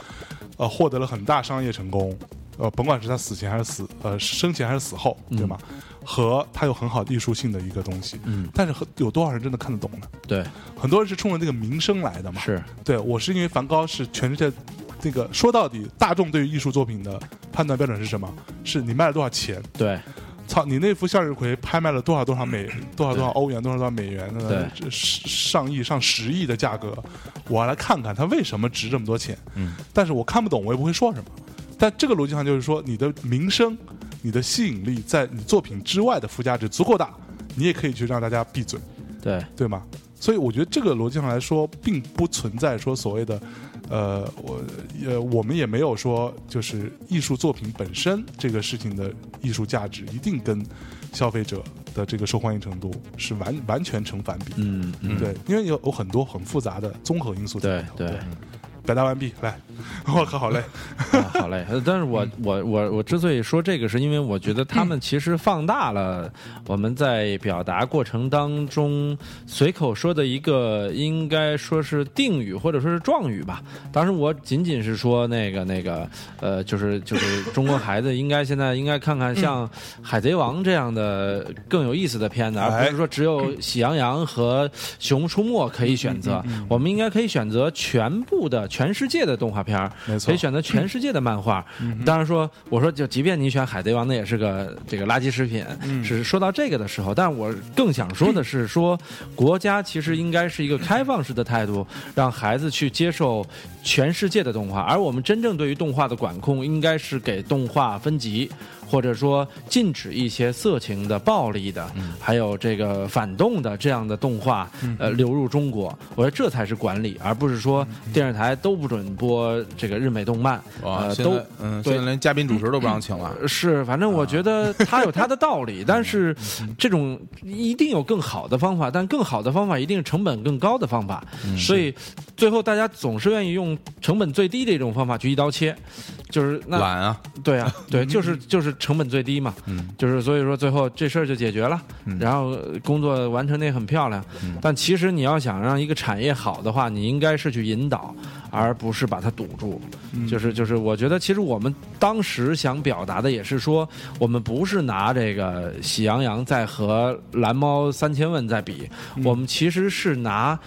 呃获得了很大商业成功，呃，甭管是他死前还是死呃生前还是死后，对吗？和他有很好的艺术性的一个东西，嗯，但是和有多少人真的看得懂呢？对，很多人是冲着这个名声来的嘛。是，对我是因为梵高是全世界这个说到底，大众对于艺术作品的判断标准是什么？是你卖了多少钱？对，操，你那幅向日葵拍卖了多少多少美 多少多少欧元多少多少美元？那对这上亿上十亿的价格，我要来看看它为什么值这么多钱。嗯，但是我看不懂，我也不会说什么。但这个逻辑上就是说，你的名声、你的吸引力，在你作品之外的附加值足够大，你也可以去让大家闭嘴。对，对吗？所以我觉得这个逻辑上来说，并不存在说所谓的，呃，我呃，我们也没有说就是艺术作品本身这个事情的艺术价值一定跟消费者的这个受欢迎程度是完完全成反比。嗯嗯，对，因为有有很多很复杂的综合因素在里头。对对。表达完毕，来，我靠，好累。啊，好嘞。呃但是我我我我之所以说这个，是因为我觉得他们其实放大了我们在表达过程当中随口说的一个，应该说是定语或者说是状语吧。当时我仅仅是说那个那个呃，就是就是 中国孩子应该现在应该看看像《海贼王》这样的更有意思的片子，而不是说只有《喜羊羊》和《熊出没》可以选择。我们应该可以选择全部的全世界的动画片儿没错可以选择全世界的漫画。当然说，我说就即便你选《海贼王》，那也是个这个垃圾食品。是说到这个的时候，但是我更想说的是说，国家其实应该是一个开放式的态度，让孩子去接受全世界的动画，而我们真正对于动画的管控，应该是给动画分级。或者说禁止一些色情的、暴力的，还有这个反动的这样的动画，呃，流入中国。我觉得这才是管理，而不是说电视台都不准播这个日美动漫，哇，呃，都嗯，对。现在连嘉宾主持都不让请了。是，反正我觉得它有它的道理，但是这种一定有更好的方法，但更好的方法一定是成本更高的方法，所以最后大家总是愿意用成本最低的一种方法去一刀切，就是那懒啊，对啊，对，就是就是成本最低嘛，嗯，就是所以说最后这事儿就解决了，然后呃工作完成的也很漂亮，但其实你要想让一个产业好的话，你应该是去引导，而不是把它堵住，就是就是我觉得其实我们当时想表达的也是说，我们不是拿这个喜羊羊在和蓝猫三千问在比，我们其实是拿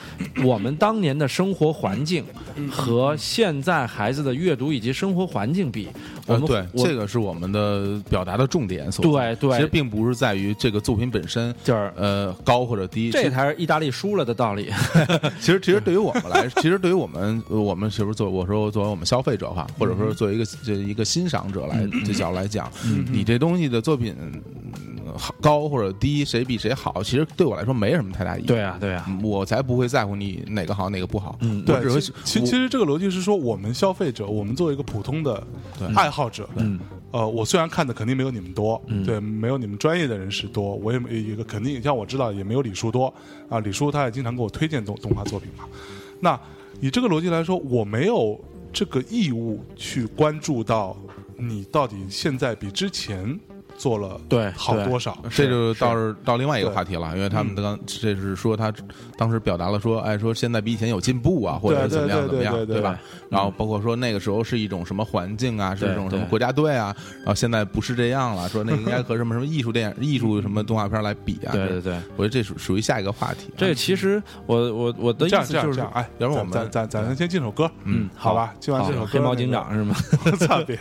我们当年的生活环境和现在孩子的阅读以及生活环境比，我呃，们对，这个是我们的表达的重点。对对其实并不是在于这个作品本身，就是呃高或者低。这才是意大利输了的道理。其实其实对于我们来，其实对于我们呃我们是不是作我说作为我们消费者哈，或者说作为一个这一个欣赏者来这角度来讲，你这东西的作品高或者低，谁比谁好，其实对我来说没什么太大意义。对啊，对啊，嗯，我才不会在乎你哪个好哪个不好。嗯对，其其其实这个逻辑是说，我们消费者，我们作为一个普通的爱好者，嗯呃，我虽然看的肯定没有你们多，嗯对，没有你们专业的人士多，我也没一个肯定像我知道也没有李叔多啊，李叔他也经常给我推荐动动画作品嘛。那以这个逻辑来说，我没有这个义务去关注到你到底现在比之前做了对对好多少，这就到是到另外一个话题了，因为他们刚这是说他当时表达了说，哎，说现在比以前有进步啊，或者是怎么样怎么样，对对对吧？然后包括说那个时候是一种什么环境啊，是一种什么国家队啊，然后现在不是这样了，说那应该和什么什么艺术电影、艺术什么动画片来比啊。对对对，我觉得这属属于下一个话题。这其实我我我的意思就是这样，，哎，要不然我们咱咱咱咱先进首歌，嗯，好吧？进完这首歌，黑猫警长是吗？我操！别，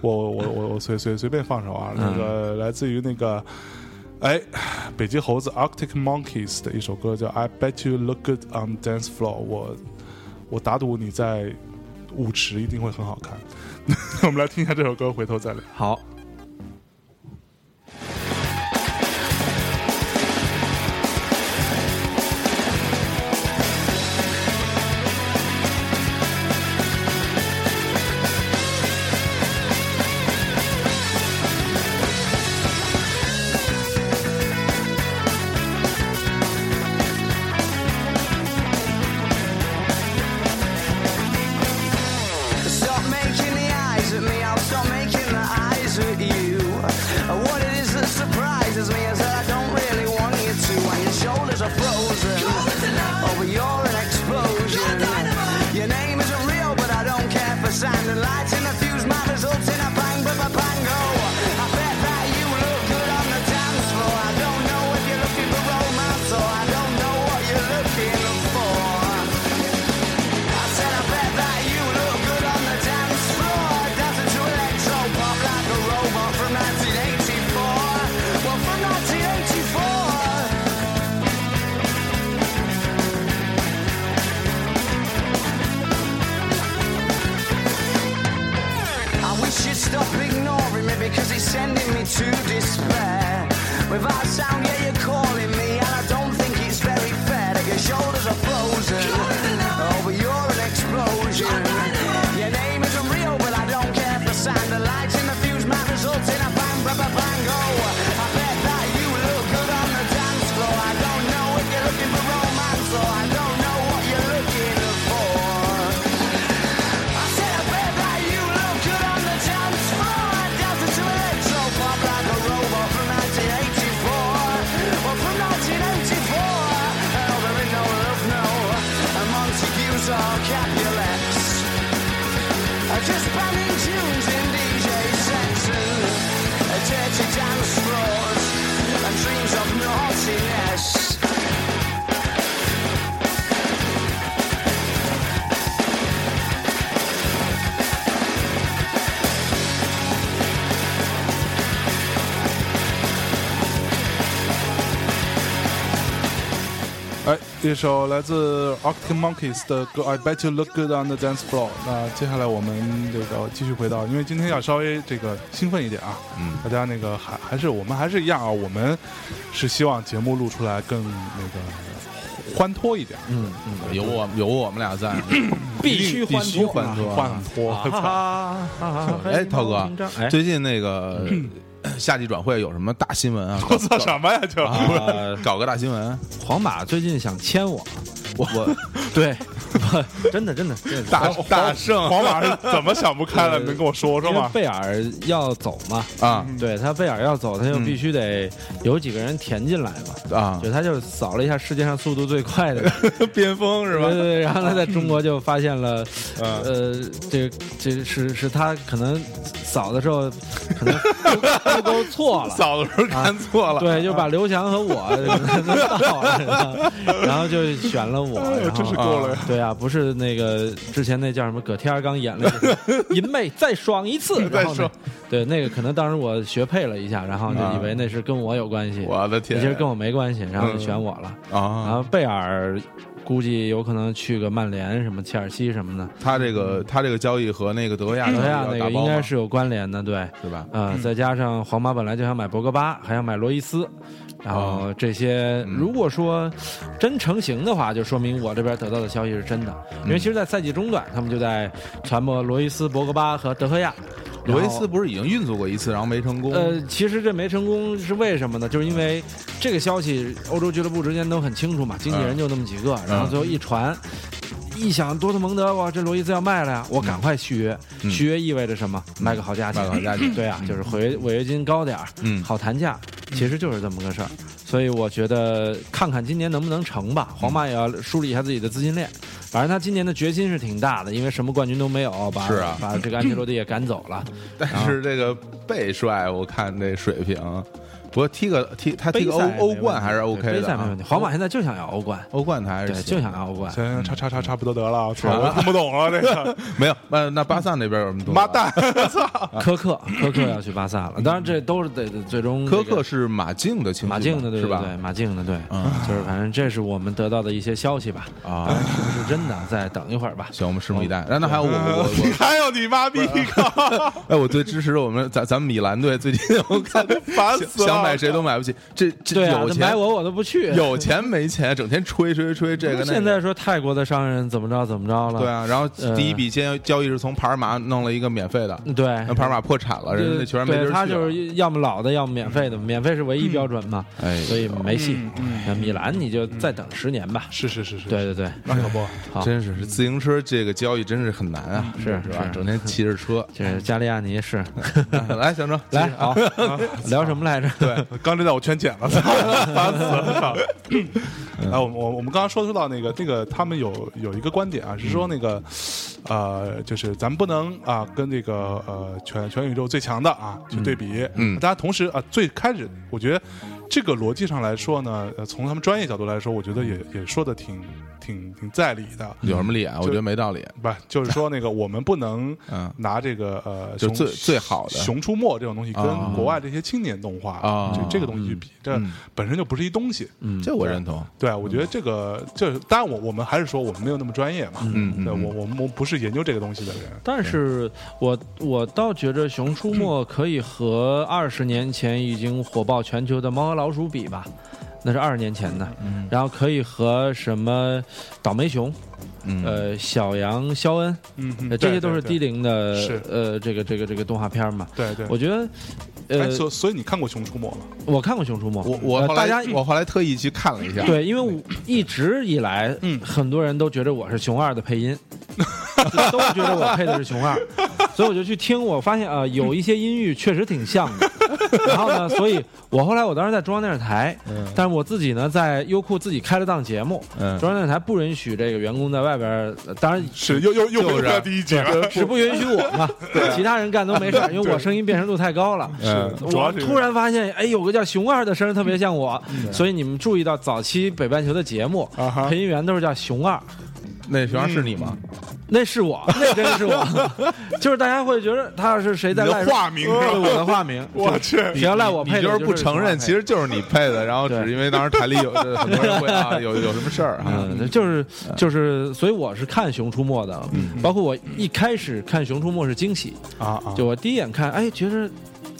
我我我我随随随便放首啊，那个呃来自于那个，哎，北极猴子 Arctic Monkeys 的一首歌叫《I Bet You Look Good on Dance Floor》，我我打赌你在舞池一定会很好看。我们来听一下这首歌，回头再聊。好。一首来自 Arctic Monkeys 的歌《I Bet You Look Good on the Dance Floor》。那接下来我们这个继续回到，因为今天要稍微这个兴奋一点啊，嗯，大家那个还还是我们还是一样啊，我们是希望节目录出来更那个欢脱一点，嗯嗯，有我有我们俩在，必须必须欢欢脱欢脱。啊哎，涛哥，哎，最近那个夏季转会有什么大新闻啊？我操什么呀？就？啊 搞个大新闻，皇马最近想签我，我我对，我真的真的。大大圣。皇马是怎么想不开了？能跟我说说吗？贝尔要走嘛，啊。对他贝尔要走，他就嗯。必须得有几个人填进来嘛，啊。就他就扫了一下世界上速度最快的。人，边锋是吧？对对对，然后他在中国就发现了，嗯。呃，这个这是是他可能扫的时候可能勾勾错了。扫的时候看错了，对，就把刘翔和我都到了，然后就选了我，然后真是够了呀。对啊，不是那个之前那叫什么葛天刚演了个 银妹再爽一次，然后呢再爽，对那个可能当时我学配了一下，然后就以为那是跟我有关系，我的天，其实跟我没关系，然后就选我了。然啊，后贝尔估计有可能去个曼联、什么切尔西什么的，他这个他这个交易和那个德赫亚德赫亚那个应该是有关联的，对。对吧？呃，再加上皇马本来就想买博格巴，还想买罗伊斯，然后这些如果说真成型的话，就说明我这边得到的消息是真的。因为其实，在赛季中段，他们就在传播罗伊斯、博格巴和德赫亚。罗伊斯不是已经运作过一次，然后没成功？呃，其实这没成功是为什么呢？就是因为这个消息，欧洲俱乐部之间都很清楚嘛，经纪人就那么几个，然后最后一传。一想多特蒙德，哇，这罗伊斯要卖了呀！我赶快续约，嗯续约意味着什么？卖个好价钱，卖个好价钱对啊，就是违约违约金高点儿，嗯好谈价，其实就是这么个事儿。所以我觉得看看今年能不能成吧。皇马也要梳理一下自己的资金链。反正他今年的决心是挺大的，因为什么冠军都没有，把是啊把这个安切洛蒂也赶走了。但是这个贝帅，我看这水平，不过踢个踢他踢个欧欧冠还是 OK 的啊杯赛没问题。皇马现在就想要欧冠，欧冠他还是对，就想要欧冠。行行，差差差差不多得了，我听不懂了这个 没有。那那巴萨那边有什么？妈蛋！科克，科克要去巴萨了，当然这都是得得最终科克是马竞的亲戚吧，马竞的对是吧？对对，马竞的对，嗯就是反正这是我们得到的一些消息吧，啊，是不是真的？再等一会儿吧。行，我们拭目以待。然后那还有我我你还有你妈逼哎，我最支持我们咱咱们米兰队最近我看烦死了想买谁都买不起，这这有钱那买我我都不去。有钱没钱，整天吹吹吹这个那。现在说泰国的商人怎么着怎么着了？对啊，然后呃第一笔先交易是从帕尔马弄了一个免费的，对，那帕尔马破产了，人家那球员没地儿对他就是要么老的，要么免费的，免费是唯一标准嘛，哎所以没戏。那米兰你就再等十年吧。是是是是，对对对，那可不。好，真是自行车这个交易真是很难啊，是是吧？整天骑着车，这加利亚尼是 来，小周来好，聊什么来着？对，刚这段我全剪了，烦死了！啊，我我我们刚刚说说到那个那个，他们有有一个观点啊，是说那个呃，就是咱们不能啊跟这个呃全全宇宙最强的啊去对比，嗯。大家同时啊最开始我觉得这个逻辑上来说呢，呃，从他们专业角度来说，我觉得也也说的挺挺挺在理的。有什么理啊？我觉得没道理。不，就是说那个我们不能 嗯拿这个呃，就最最好的《熊出没》这种东西跟啊国外这些青年动画啊就这个东西去比，这嗯本身就不是一东西。嗯，这我认同。对，我觉得这个这当然我我们还是说我们没有那么专业嘛。嗯对我我们不是研究这个东西的人。但是我我倒觉着《熊出没》可以和二十年前已经火爆全球的《猫和老鼠》比吧，那是二十年前的。嗯然后可以和什么倒霉熊、嗯呃小羊肖恩，嗯嗯，呃这些都是低龄的是呃这个这个这个动画片嘛。对对。我觉得，呃哎，，所所以你看过《熊出没》吗？我看过《熊出没》，我我后来呃大家我后来特意去看了一下，对，因为我一直以来，嗯很多人都觉得我是熊二的配音，都觉得我配的是熊二，所以我就去听，我发现啊、有一些音域确实挺像的。然后呢，所以我后来我当时在中央电视台，但是我自己呢在优酷自己开了档节目，嗯。中央电视台不允许这个员工在外边当然是又又又就是回到第一节是。不允许我嘛，其他人干都没事儿，因为我声音辨识度太高了。嗯我突然发现，哎，有个叫熊二的声儿特别像我，所以你们注意到早期北半球的节目配音员都是叫熊二，那学生是你吗？那是我，那真是我，就是大家会觉得他是谁在你的赖化名是吧对我的化名，我去，谁要赖我配的，你就是不承认，其实。就是你配的，然后只是因为当时台里有很多人会啊，有有什么事儿啊？嗯，就是就是，所以我是看《熊出没》的，包括我一开始看《熊出没》是惊喜，啊啊！就我第一眼看，哎，觉得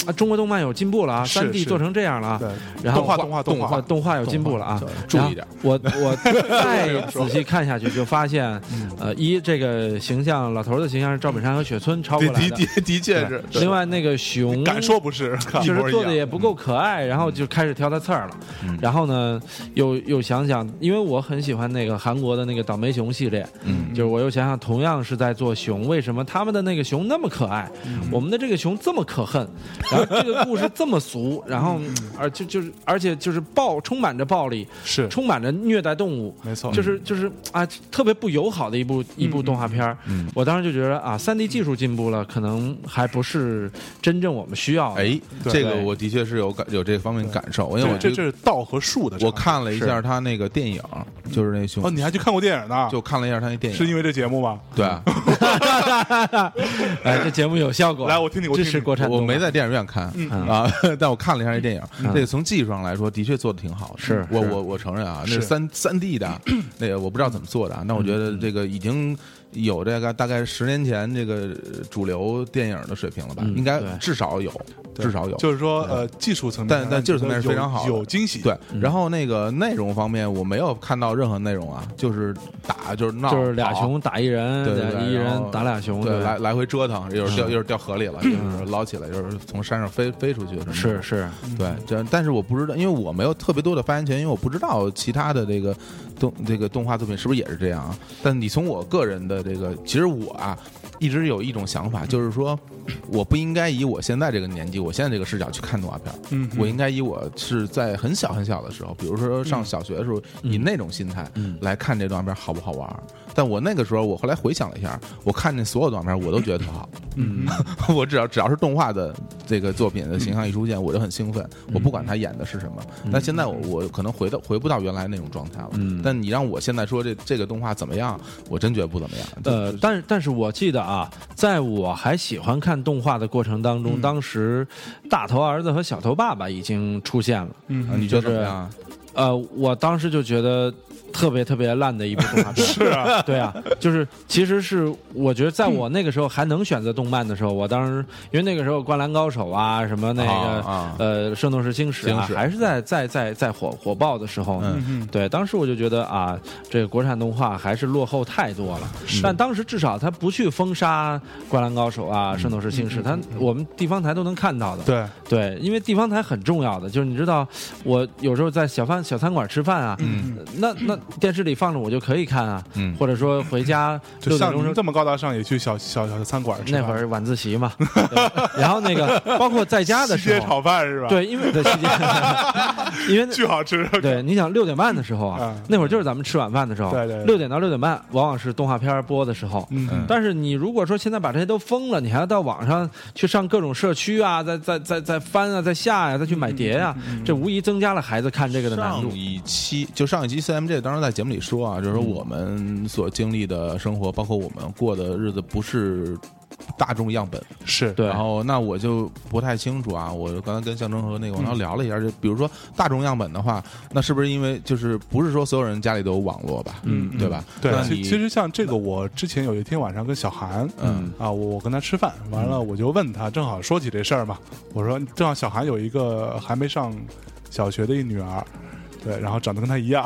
啊，中国动漫有进步了啊，是三 D 做成这样了啊，对，然后动画动画动画。动画有进步了啊，注意点。我我 再仔细看下去，就发现，呃，一这个形象，老头的形象是赵本山和雪村超过的。来的，的确是。另外那个熊敢说不是？确实做的也不够可爱，然后就开始挑他刺儿了。嗯。然后呢，又又想想，因为我很喜欢那个韩国的那个倒霉熊系列，嗯。就是我又想想，同样是在做熊，为什么他们的那个熊那么可爱，我们的这个熊这么可恨？这个故事这么俗，然后而就就是而且就是暴充满着暴力，是充满着虐待动物。没错，就是就是啊，特别不友好的一部一部动画片儿嗯我当时就觉得啊，三 D 技术进步了，可能还不是真正我们需要。哎，对这个我的确是有感有这方面感受，因为我这这是道和术的。我看了一下他那个电影，就是那熊哦，，你还去看过电影呢？就看了一下他那电影，是因为这节目吗？对啊，哎，这节目有效果。来我听听我听听支持国产。我没在电影院看嗯啊，但我看了一下这电影，嗯这个从技术上来说，的确做的挺好的。是是我我我承认啊，那是是三三 D 的，那个我不知道怎么做的啊，那我觉得这个已经。有这个大概十年前这个呃主流电影的水平了吧？嗯应该至少有，至少有。就是说，呃，技术层面，但但技术层面是非常好有有惊喜。对，然后那个内容方面，我没有看到任何内容啊，就是打就是闹，就是俩熊打一人，对一人打俩熊，对，来来回折腾，又是掉又是掉河里了，又是捞起来，又是从山上飞飞出去。是是，对，这但是我不知道，因为我没有特别多的发言权，因为我不知道其他的这个动这个动画作品是不是也是这样啊。但你从我个人的这个，其实我啊一直有一种想法，就是说我不应该以我现在这个年纪，我现在这个视角去看动画片儿，嗯我应该以我是在很小很小的时候，比如说上小学的时候，以那种心态嗯来看这动画片好不好玩。但我那个时候，我后来回想了一下，我看见所有动画片，我都觉得特好。嗯，我只要只要是动画的这个作品的形象一出现，我就很兴奋。我不管他演的是什么，但现在我我可能回到回不到原来那种状态了。嗯但你让我现在说这这个动画怎么样，我真觉得不怎么样。呃，但但是我记得啊，在我还喜欢看动画的过程当中，当时大头儿子和小头爸爸已经出现了。嗯啊你觉得就是怎么样？呃，我当时就觉得特别特别烂的一部动画片。是啊，对啊，就是其实是我觉得在我那个时候还能选择动漫的时候，我当时因为那个时候《灌篮高手》啊，什么那个、呃《圣斗士星矢》啊还是在在在在火火爆的时候呢。嗯嗯对，当时我就觉得啊，这个国产动画还是落后太多了。但当时至少他不去封杀《灌篮高手》啊，《圣斗士星矢》，他我们地方台都能看到的。对，对，因为地方台很重要的，就是你知道，我有时候在小饭小餐馆吃饭啊，嗯那那电视里放着我就可以看啊，嗯。或者说回家 就六点钟时候像您这么高大上，也去小小小的餐馆吃那会儿晚自习嘛，然后那个包括在家的时候，炒饭是吧？，对，因为在西街，因为那巨好吃。对，你想六点半的时候啊嗯，那会儿就是咱们吃晚饭的时候，对对对。六点到六点半往往是动画片播的时候。嗯，但是你如果说现在把这些都封了，你还要到网上去上各种社区啊，再再再再翻啊，再下呀、再去买碟呀、这无疑增加了孩子看这个的难度。上。一期就上一期 CMJ 当时在节目里说啊，就是说我们所经历的生活，包括我们过的日子，不是大众样本。是对然后那我就不太清楚啊。我刚才跟象征和那个王涛聊了一下，就比如说大众样本的话，那是不是因为就是不是说所有人家里都有网络吧？嗯对吧？对那，你其其实像这个，我之前有一天晚上跟小韩，嗯啊，我我跟他吃饭，完了我就问他，正好说起这事儿嘛，我说正好小韩有一个还没上小学的一女儿，对，然后长得跟他一样，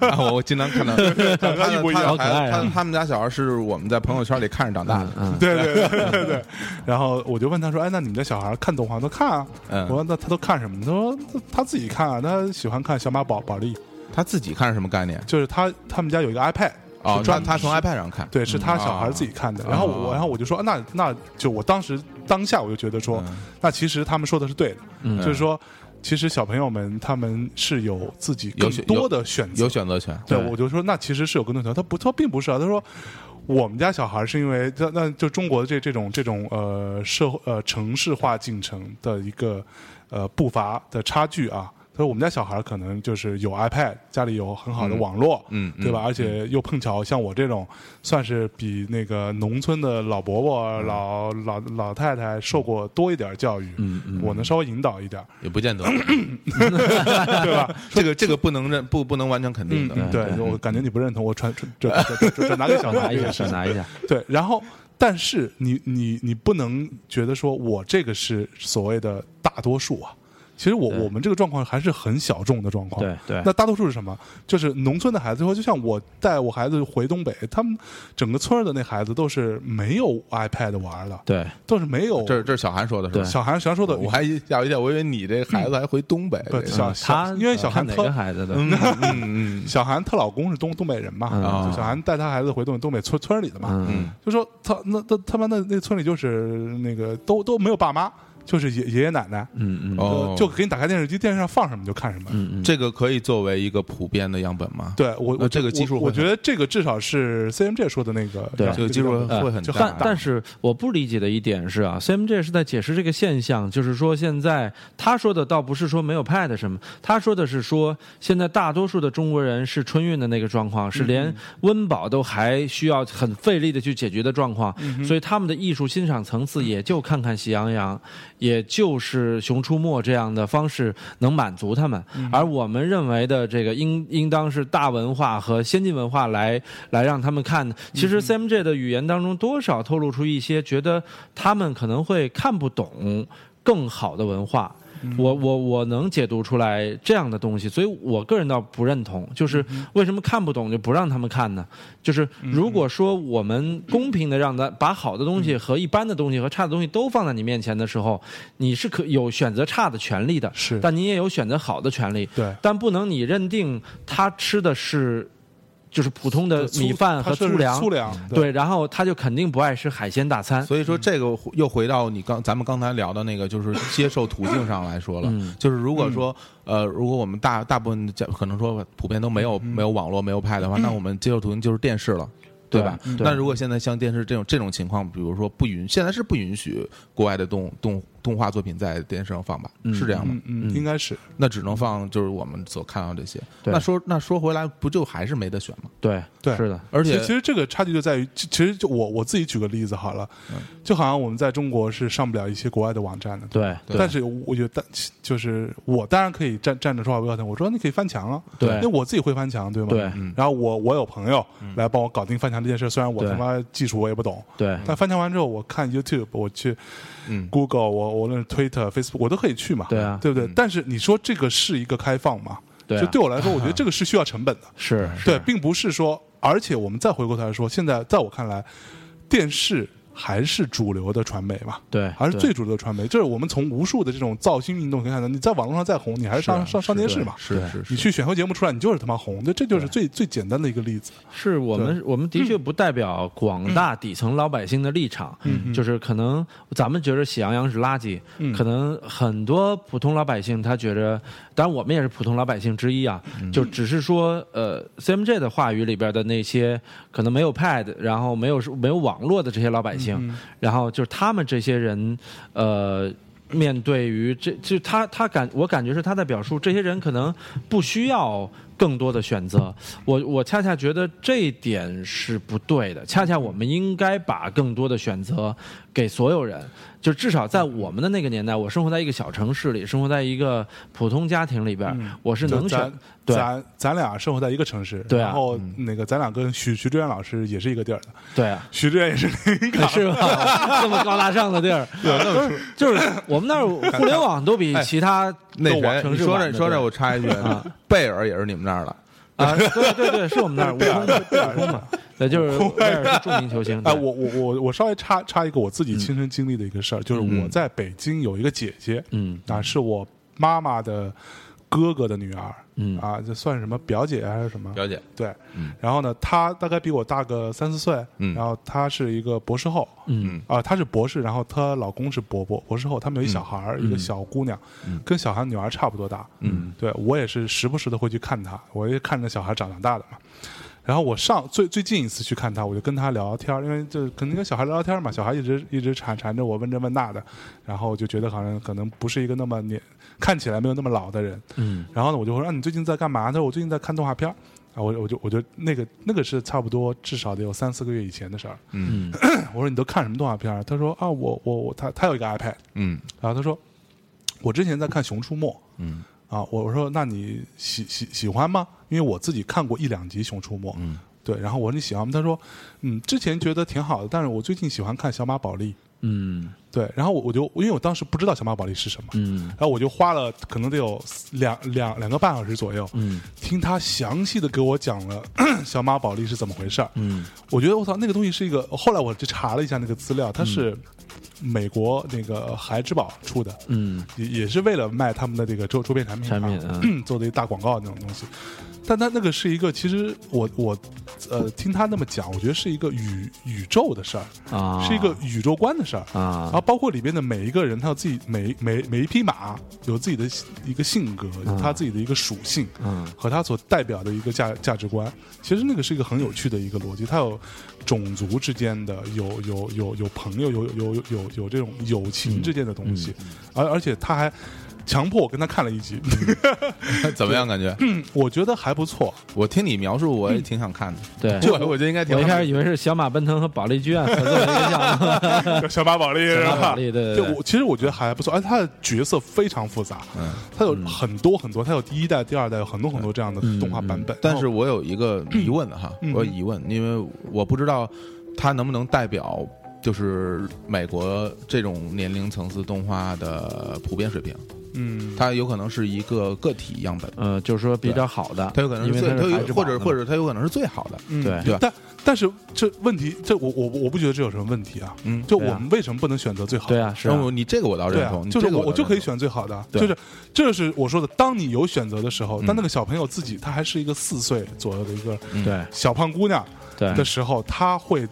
啊我我经常看到，长得一模一样他他们家小孩是我们在朋友圈里看着长大的。嗯，对对 对对对，然后我就问他说，哎，那你们家小孩看动画都看啊？嗯我说那他都看什么？他说他自己看啊，他喜欢看小马宝宝莉，他自己看是什么概念？就是他他们家有一个 iPad。哦，他是专他从 iPad 上看。对，是他小孩自己看的。然后我，然后我就说，啊那那就我当时当下我就觉得说，嗯那其实他们说的是对的，嗯就是说，其实小朋友们他们是有自己更多的选择有。选择权。对，对我就说那其实是有更多选择。他不，他并不是啊。他说我们家小孩是因为那那就中国这这种这种呃社会呃城市化进程的一个呃步伐的差距啊。他说我们家小孩可能就是有 iPad，家里有很好的网络，对吧？而且又碰巧像我这种，算是比那个农村的老伯伯、嗯老老老太太受过多一点教育，嗯嗯我能稍微引导一点，也不见得，对吧？这个这个不能认不不能完全肯定的。嗯，对，对我感觉你不认同，我传传转转转转拿给小拿一下，孩这个事少拿一下。对，然后但是你你你不能觉得说我这个是所谓的大多数啊。其实我我们这个状况还是很小众的状况。对对那大多数是什么？就是农村的孩子，或就像我带我孩子回东北，他们整个村儿的那孩子都是没有 iPad 玩的，对，都是没有。这这是小韩说的是吧？小韩小韩说的，我还吓我一跳，我以为你这孩子还回东北。对小他因为小韩看哪特个孩子的？嗯嗯嗯小韩她老公是东东北人嘛，啊小韩带她孩子回东东北村村里的嘛，嗯嗯就说他那他他妈那那村里就是那个都都没有爸妈，就是爷爷爷奶奶，嗯嗯。哦。呃，就给你打开电视机，电视上放什么就看什么。嗯嗯，这个可以作为一个普遍的样本吗？对我，我这个基数我我觉得这个至少是 CMJ 说的那个，对。这个基数会很大。就很但但是我不理解的一点是啊，CMJ 是在解释这个现象，就是说现在他说的倒不是说没有 Pad 什么，他说的是说现在大多数的中国人是春运的那个状况，是连温饱都还需要很费力的去解决的状况，所以他们的艺术欣赏层次也就看看喜羊羊，也就是熊出没这样的方式能满足他们，而我们认为的这个应应当是大文化和先进文化来来让他们看。其实 CMJ 的语言当中多少透露出一些觉得他们可能会看不懂更好的文化。我我我能解读出来这样的东西，所以我个人倒不认同。就是为什么看不懂就不让他们看呢？就是如果说我们公平的让他把好的东西和一般的东西和差的东西都放在你面前的时候，你是可有选择差的权利的，是但你也有选择好的权利。对但不能你认定他吃的是就是普通的米饭和粗粮，粗粮对，然后他就肯定不爱吃海鲜大餐。所以说，这个又回到你刚咱们刚才聊的那个，就是接受途径上来说了。嗯就是如果说，呃，如果我们大大部分家可能说普遍都没有、没有网络、没有派的话，那我们接受途径就是电视了。对吧？对那如果现在像电视这种这种情况，比如说不允，现在是不允许国外的动动动画作品在电视上放吧？是这样吗？嗯嗯，应该是。那只能放就是我们所看到这些。那说那说回来，不就还是没得选吗？对对。是的，而且其实这个差距就在于，其其实就我我自己举个例子好了，嗯。就好像我们在中国是上不了一些国外的网站的，对对。但是我觉得，但就是我当然可以站站着说话不腰疼。我说你可以翻墙啊，对。因为我自己会翻墙，对吗？对。嗯。然后我我有朋友来帮我搞定翻墙这件事，虽然我他妈技术我也不懂，对。但翻墙完之后，我看 YouTube，我去嗯。Google，我我论是 Twitter、Facebook，我都可以去嘛，对啊对不对？但是你说这个是一个开放吗？对啊就对我来说，我觉得这个是需要成本的。是对，并不是说，而且我们再回过头来说，现在在我看来，电视还是主流的传媒吧。对，还是最主流的传媒，就是我们从无数的这种造星运动可以看到，你在网络上再红，你还是上是上上电视嘛。是是是，你去选秀节目出来，你就是他妈红，这这就是最最简单的一个例子。是我们我们的确不代表广大底层老百姓的立场，嗯。就是可能咱们觉得喜羊羊是垃圾，嗯。可能很多普通老百姓他觉着，当然我们也是普通老百姓之一啊，嗯就只是说呃 CMJ 的话语里边的那些可能没有 Pad，然后没有没有网络的这些老百姓，嗯然后就是他们这些人呃。面对于这，就他他感我感觉是他在表述，这些人可能不需要更多的选择。我我恰恰觉得这一点是不对的，恰恰我们应该把更多的选择给所有人。就至少在我们的那个年代，我生活在一个小城市里，生活在一个普通家庭里边，我是能选咱。对。咱咱俩生活在一个城市，对啊然后那个咱俩跟徐徐志远老师也是一个地儿的，对啊，徐志远也是临港，是吧？这么高大上的地儿，就是我们那儿 互联网都比其他那都晚谁，你说城市晚的这说这，我插一句啊，贝尔也是你们那儿的，啊，对对对，是我们那儿悟空悟空嘛，对，就是威尔是著名球星。哎，对我我我我稍微插插一个我自己亲身经历的一个事儿，就是我在北京有一个姐姐，嗯。啊，是我妈妈的哥哥的女儿，嗯。啊，就算什么表姐还是什么？表姐，对，然后呢，她大概比我大个三四岁，嗯。然后她是一个博士后，嗯。啊，她是博士，然后她老公是博博博士后，他们有一小孩儿，一个小姑娘，跟小孩女儿差不多大，嗯，对我也是时不时的会去看她，我也看着小孩长长大的嘛。然后我上最最近一次去看她，我就跟她聊聊天儿，因为就可能跟小孩聊聊天嘛，小孩一直一直缠缠着我，问这问那的，然后我就觉得好像可能不是一个那么年看起来没有那么老的人，嗯然后呢，我就说：“啊，你最近在干嘛？”他说：“我最近在看动画片儿。”啊，我我就我就那个那个是差不多至少得有三四个月以前的事儿。嗯 我说：“你都看什么动画片儿？”他说：“啊，我我我他他有一个 iPad，嗯然后他说我之前在看《熊出没》嗯啊。我我说：“那你喜喜喜欢吗？因为我自己看过一两集《熊出没》。嗯对，然后我说你喜欢吗？他说：“嗯，之前觉得挺好的，但是我最近喜欢看小马宝莉。嗯”对，然后我我就因为我当时不知道小马宝莉是什么，嗯然后我就花了可能得有两两两个半小时左右，嗯听他详细的给我讲了 小马宝莉是怎么回事儿。嗯我觉得我操，那个东西是一个。后来我就查了一下那个资料，它是美国那个孩之宝出的，嗯也也是为了卖他们的这个周周边产品啊产品 做的一大广告那种东西。但他那个是一个，其实我我呃听他那么讲，我觉得是一个宇宇宙的事儿，啊，是一个宇宙观的事儿。然啊后包括里边的每一个人，他有自己每每每一匹马有自己的一个性格，有他自己的一个属性，嗯和他所代表的一个价价值观。其实那个是一个很有趣的一个逻辑，它有种族之间的，有有有有朋友，有有有有有这种友情之间的东西，而而且他还强迫我跟他看了一集，怎么样？感觉？嗯我觉得还不错。我听你描述，我也挺想看的。对。我我觉得应该挺好。我一开始以为是小马奔腾和保利剧院合作的一个项目，小马宝莉是吧对对对就我其实我觉得还不错，而且他的角色非常复杂，嗯，他有很多很多，他有第一代、第二代，有很多很多这样的动画版本。但是我有一个疑问哈，嗯我有疑问，因为我不知道他能不能代表就是美国这种年龄层次动画的普遍水平，嗯，它有可能是一个个体样本，呃，就是说比较好的，它有可能最，它或者或者它有可能是最好的，嗯。对。对。但但是这问题，这我我我不觉得这有什么问题啊。嗯。就我们为什么不能选择最好的？对啊，是啊。然后你这个我倒认同，，你就是我我就可以选最好的，对。就是这就是我说的，当你有选择的时候，嗯。当那个小朋友自己他还是一个四岁左右的一个嗯。对。小胖姑娘对。的，时候，他会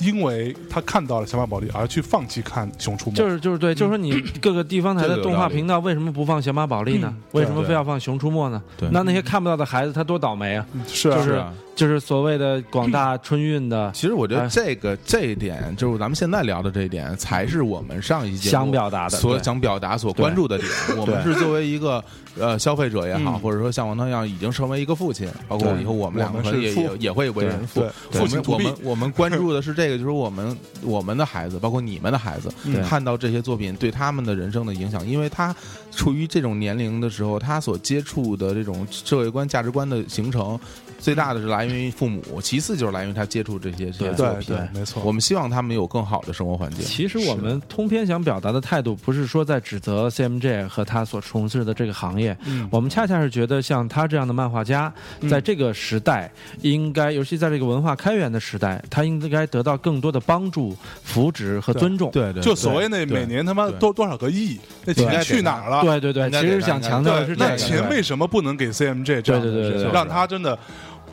因为他看到了小马宝莉而去放弃看《熊出没》，就是就是对，就是说你各个地方台的动画频道为什么不放小马宝莉呢嗯？为什么非要放熊出没呢？那那些看不到的孩子他多倒霉啊！是啊就是啊。就是所谓的广大 春运的其实我觉得哎这个这一点，就是咱们现在聊的这一点，才是我们上一期节想表达的，所想表达、所关注的点。我们是作为一个呃消费者也好，嗯或者说像王涛一样已经成为一个父亲，包括以后我们两个也也也会为人父。父亲我们我们我们关注的是这个，就是我们我们的孩子，包括你们的孩子，看到这些作品对他们的人生的影响，因为他处于这种年龄的时候，他所接触的这种社会观、价值观的形成，最大的是来源于父母，其次就是来源于他接触这些这些作对品。对，没错。我们希望他们有更好的生活环境。其实我们通篇想表达的态度，不是说在指责 CMJ 和他所从事的这个行业，嗯我们恰恰是觉得像他这样的漫画家，在这个时代，应该，尤其在这个文化开源的时代，他应该得到更多的帮助、扶植和尊重。对对，就所谓那每年他妈多多少个亿，那钱去哪儿了？对对对，其实想强调的是那是这个。钱为什么不能给 CMJ 这样的对对对对对让他真的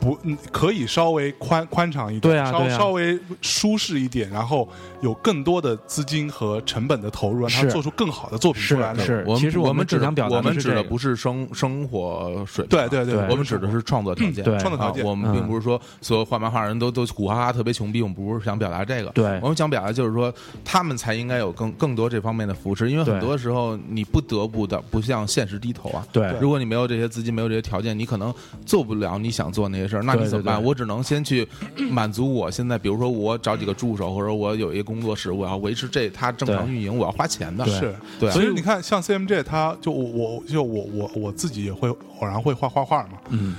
不嗯可以稍微宽宽敞一点，稍对啊。稍微舒适一点，然后有更多的资金和成本的投入，让他做出更好的作品出来呢？是。我们其实我们指只想表达我们指的不是生生活水平啊，对对对，我们指的是创作条件，对。创作条件。啊我们嗯。并不是说所有画漫画人都都苦哈哈特别穷逼，我们不是想表达这个。对。我们想表达就是说，他们才应该有更更多这方面的扶持，因为很多时候你不得不的不向现实低头啊。对。如果你没有这些资金，没有这些条件，你可能做不了你想做那些事儿，那你怎么办？对我只能先去满足我现在，比如说我找几个助手，或者我有一个工作室，我要维持这它正常运营，我要花钱的。是，对所以你看，像 CMJ，他就我我就我我我自己也会偶然会画画画嘛，嗯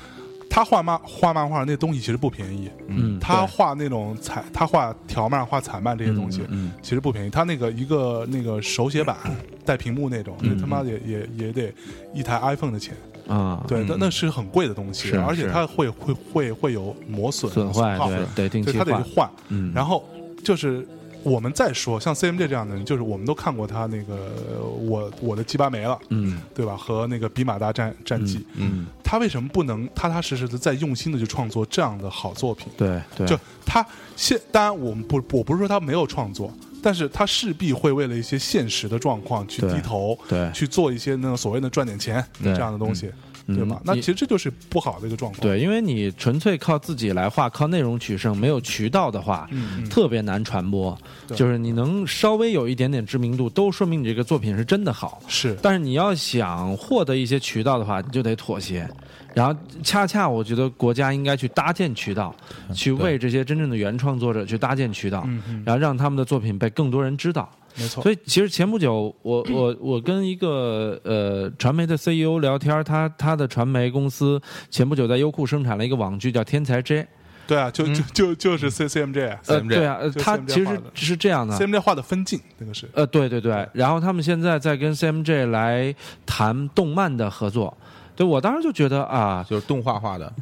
他画漫画漫画那东西其实不便宜，嗯，他画那种彩，他画条漫、画彩漫这些东西，嗯其实不便宜。他那个一个那个手写板带屏幕那种，嗯那他妈也也也得一台 iPhone 的钱。啊，对，那嗯那是很贵的东西，是而且它会会会会有磨损、损坏耗对对定对，期换他得去，换。嗯，然后就是我们再说，像 CMJ 这样的人，就是我们都看过他那个呃我我的鸡巴没了，嗯对吧？和那个比马达战战绩，嗯，他为什么不能踏踏实实的再用心的去创作这样的好作品？对对，就他现，当然我们不，我不是说他没有创作，但是他势必会为了一些现实的状况去低头，对。去做一些那个所谓的赚点钱对这样的东西，嗯对吗？那其实这就是不好的一个状况。对，因为你纯粹靠自己来画，靠内容取胜，没有渠道的话，特别难传播。对就是你能稍微有一点点知名度，都说明你这个作品是真的好。是但是你要想获得一些渠道的话，你就得妥协。然后，恰恰我觉得国家应该去搭建渠道，去为这些真正的原创作者去搭建渠道，然后让他们的作品被更多人知道。没错。所以，其实前不久，我我我跟一个呃传媒的 CEO 聊天，他他的传媒公司前不久在优酷生产了一个网剧叫《天才 J》。对啊，就就就就是 C C M J 呃，对啊，他其实是这样的 C。M J 画的分镜，那个是呃，对对对，然后他们现在在跟 CMJ 来谈动漫的合作。对我当时就觉得啊，就是动画化的，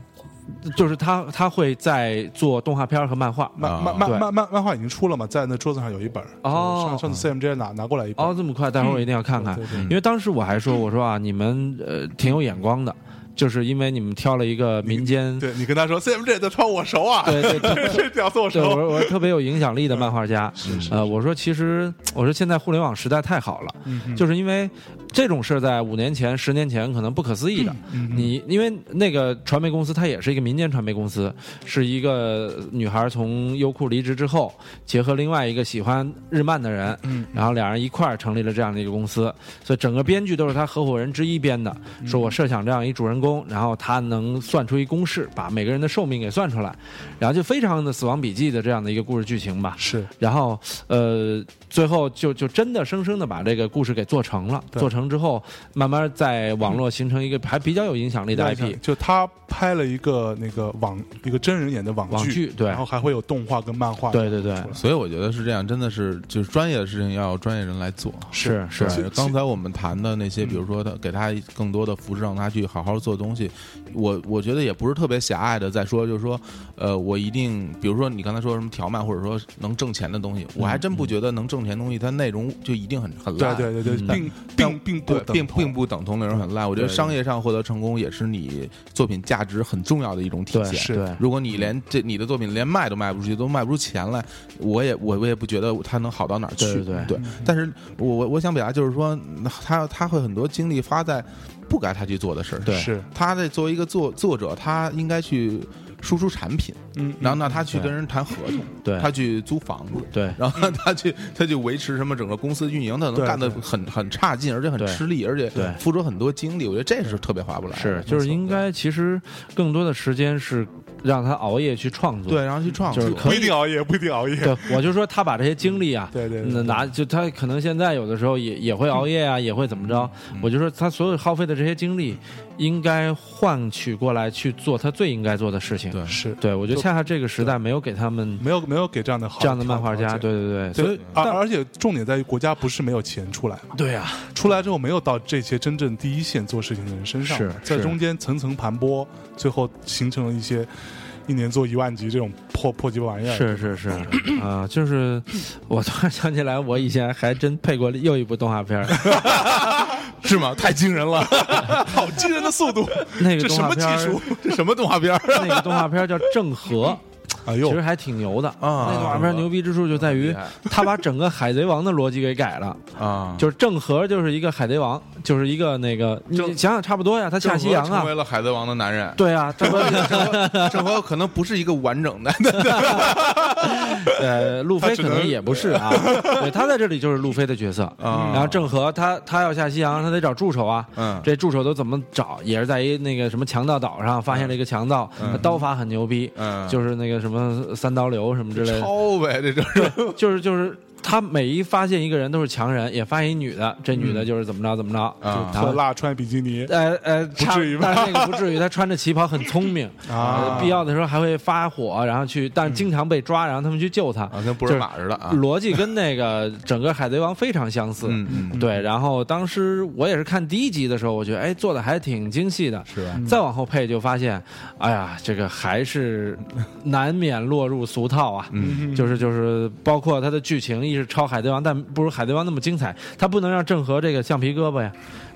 就是他他会在做动画片和漫画。漫漫漫漫漫漫画已经出了嘛，在那桌子上有一本哦。上上次 C M J 拿拿过来一本，哦，这么快，待会儿我一定要看看因为当时我还说，我说啊，你们呃挺有眼光的，就是因为你们挑了一个民间，对你跟他说 C M J 的穿我熟啊，对 对对这屌丝我对，我熟，说我说特别有影响力的漫画家。是是呃，我说其实我说现在互联网时代太好了，就是因为这种事在五年前、十年前可能不可思议的。你因为那个传媒公司，它也是一个民间传媒公司，是一个女孩从优酷离职之后，结合另外一个喜欢日漫的人，嗯然后两人一块儿成立了这样的一个公司，所以整个编剧都是他合伙人之一编的。嗯说我设想这样一主人公，然后他能算出一公式，把每个人的寿命给算出来，然后就非常的《死亡笔记》的这样的一个故事剧情吧。是然后呃，最后就就真的生生的把这个故事给做成了。对做成之后，慢慢在网络形成一个还比较有影响力的 IP。就他拍了一个那个网一个真人演的网网剧对然后还会有动画跟漫画，对对对所以我觉得是这样，真的是就是专业的事情要有专业人来做。是是，刚才我们谈的那嗯些，比如说他给他更多的扶持，让他去好好做东西，我我觉得也不是特别狭隘的在说，就是说，呃，我一定，比如说你刚才说什么条漫，或者说能挣钱的东西，我还真不觉得能挣钱的东西，它内容就一定很很烂。对对对对，嗯并并并不，并并不等同内容很烂。我觉得商业上获得成功也是你作品价值很重要的一种体现。是对如果你连这你的作品连卖都卖不出去，都卖不出钱来，我也我我也不觉得它能好到哪儿去。对对对但是我我我想表达就是说，他他会很多精力花在不该他去做的事儿。对是他在作为一个作作者，他应该去输出产品，嗯，然后呢，他去跟人谈合同，对他去租房子。对然后 他去，他去维持什么整个公司运营，他能干得很很差劲，而且很吃力，而且对付出很多精力。我觉得这是特别划不来。是，就是应该其实更多的时间是让他熬夜去创作。对，然后去创作，就是可不一定熬夜，不一定熬夜，对，我就说他把这些精力啊，对对拿就他可能现在有的时候也也会熬夜啊，也会怎么着。嗯。我就说他所有耗费的这些精力，应该换取过来去做他最应该做的事情。对。是。对，我觉得恰恰这个时代没有给他们没有没有给这样的好这样的漫画家，对对对，所以而而且重点在于国家不是没有钱出来嘛，对啊，出来之后没有到这些真正第一线做事情的人身上，是在中间层层盘剥，最后形成了一些一年做一万集这种破破鸡巴玩意儿。是是是 啊，就是我突然想起来，我以前还真配过又一部动画片儿，是吗？太惊人了！好惊人的速度，那个这什么技动画片？这什么动画片儿？那个动画片儿叫《郑和》。哎呦。其实，还挺牛的。啊。那动画片牛逼之处就在于，他把整个海贼王的逻辑给改了。啊，就是郑和就是一个海贼王，就是一个那个，你想想差不多呀，他下西洋啊。成为，了海贼王的男人。对啊，郑和郑和可能不是一个完整的，呃，路飞可能也不是啊，对他在这里就是路飞的角色。啊。然后郑和他他要下西洋，他得找助手啊。嗯。这助手都怎么找？也是在一那个什么强盗岛上发现了一个强盗，他刀法很牛逼，嗯。就是那个什么三刀流什么之类的。抄呗，这就是就是就是他每一发现一个人都是强人，也发现一女的，这女的就是怎么着怎么着啊。然后特辣穿比基尼。呃呃，不至于吧？但是那个不至于，他穿着旗袍很聪明 啊。呃必要的时候还会发火，然后去，但是经常被抓，然后他们去救他，啊，跟布尔玛似的啊。逻辑跟那个 整个海贼王非常相似。嗯嗯，对，然后当时我也是看第一集的时候，我觉得哎做的还挺精细的，是吧？再往后配就发现，哎呀，这个还是难免落入俗套啊。嗯。就是就是，包括它的剧情一是抄海贼王，但不如海贼王那么精彩。他不能让郑和这个橡皮胳膊呀，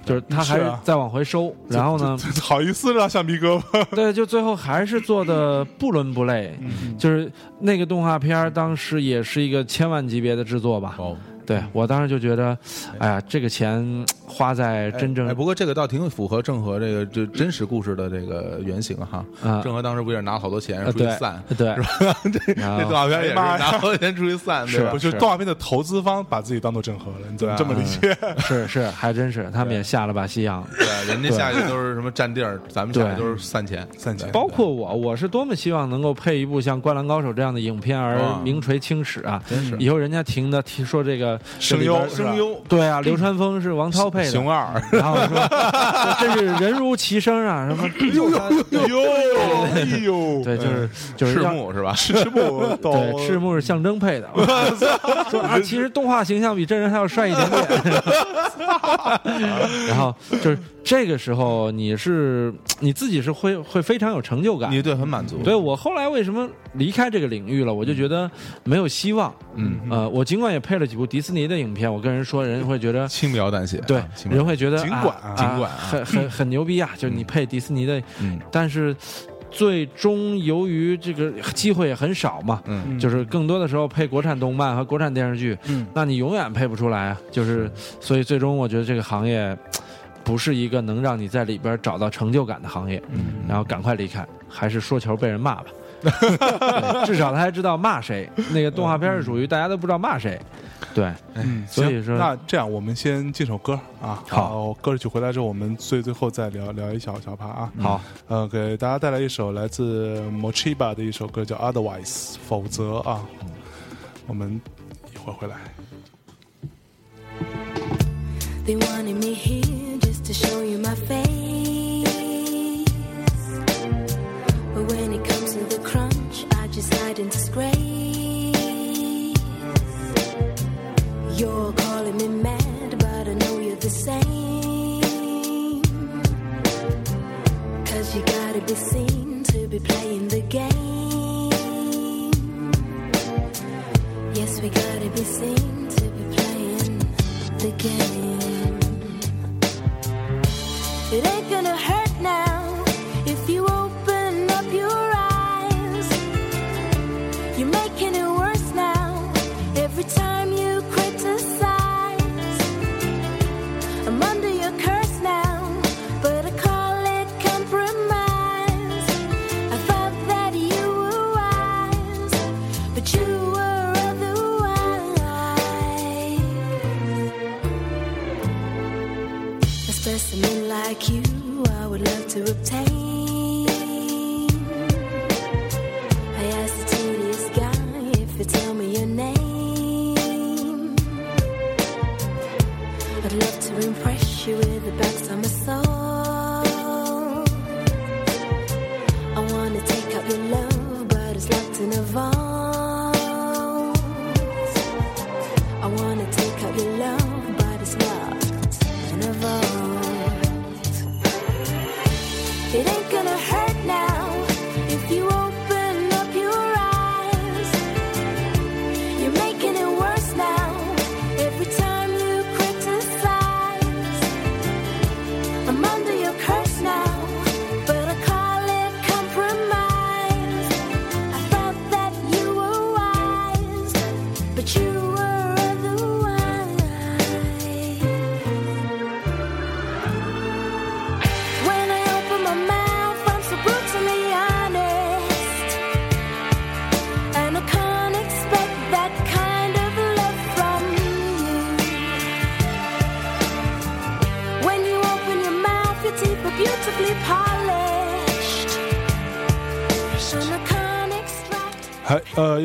就是他还是再往回收。然后呢，好意思让橡皮胳膊，对，就最后还是做的不伦不类。就是那个动画片儿当时也是一个千万级别的制作吧。哦，对我当时就觉得，哎呀，这个钱 花在真正哎，不过这个倒挺符合郑和这个就真实故事的这个原型哈。啊。郑和当时不 也是拿了好多钱出去散，对，这然后这动画片也是拿好多钱出去散，对吧？不？是动画片的投资方把自己当做郑和了，你怎么这么理解？是是，还真是，他们也下了把西洋。对，人家下去都是什么占地儿，咱们下去都是散钱，散钱。包括我，我是多么希望能够配一部像《灌篮高手》这样的影片而名垂青史啊！真是。以后人家停的听说这个声优声优对啊，流川枫是王涛配的，熊二，然后说这 真是人如其声啊，什么呦呦呦，哎呦，对，就是就是赤木是吧？赤木 对赤木是象征配的，说啊，其实动画形象比真人还要帅一点点。然后就是这个时候，你是你自己是会会非常有成就感。你对很满足，对我后来为什么离开这个领域了，我就觉得没有希望。嗯，呃，我尽管也配了几部迪士尼的影片，我跟人说，人会觉得。轻描淡写，对人会觉得尽管啊尽管啊很很很牛逼啊！就是你配迪斯尼的，嗯但是最终由于这个机会也很少嘛，嗯就是更多的时候配国产动漫和国产电视剧，嗯那你永远配不出来啊。就是所以最终我觉得这个行业不是一个能让你在里边找到成就感的行业，嗯然后赶快离开，还是说球被人骂吧。对至少他还知道骂谁。那个动画片是属于大家都不知道骂谁，对，嗯，所以说那这样我们先进首歌啊，好歌曲回来之后，我们最最后再聊聊一小小趴啊。好，呃，给大家带来一首来自 Mochiba 的一首歌，叫《Otherwise》，否则啊，我们一会儿回来。They wanted me here just to show you my face.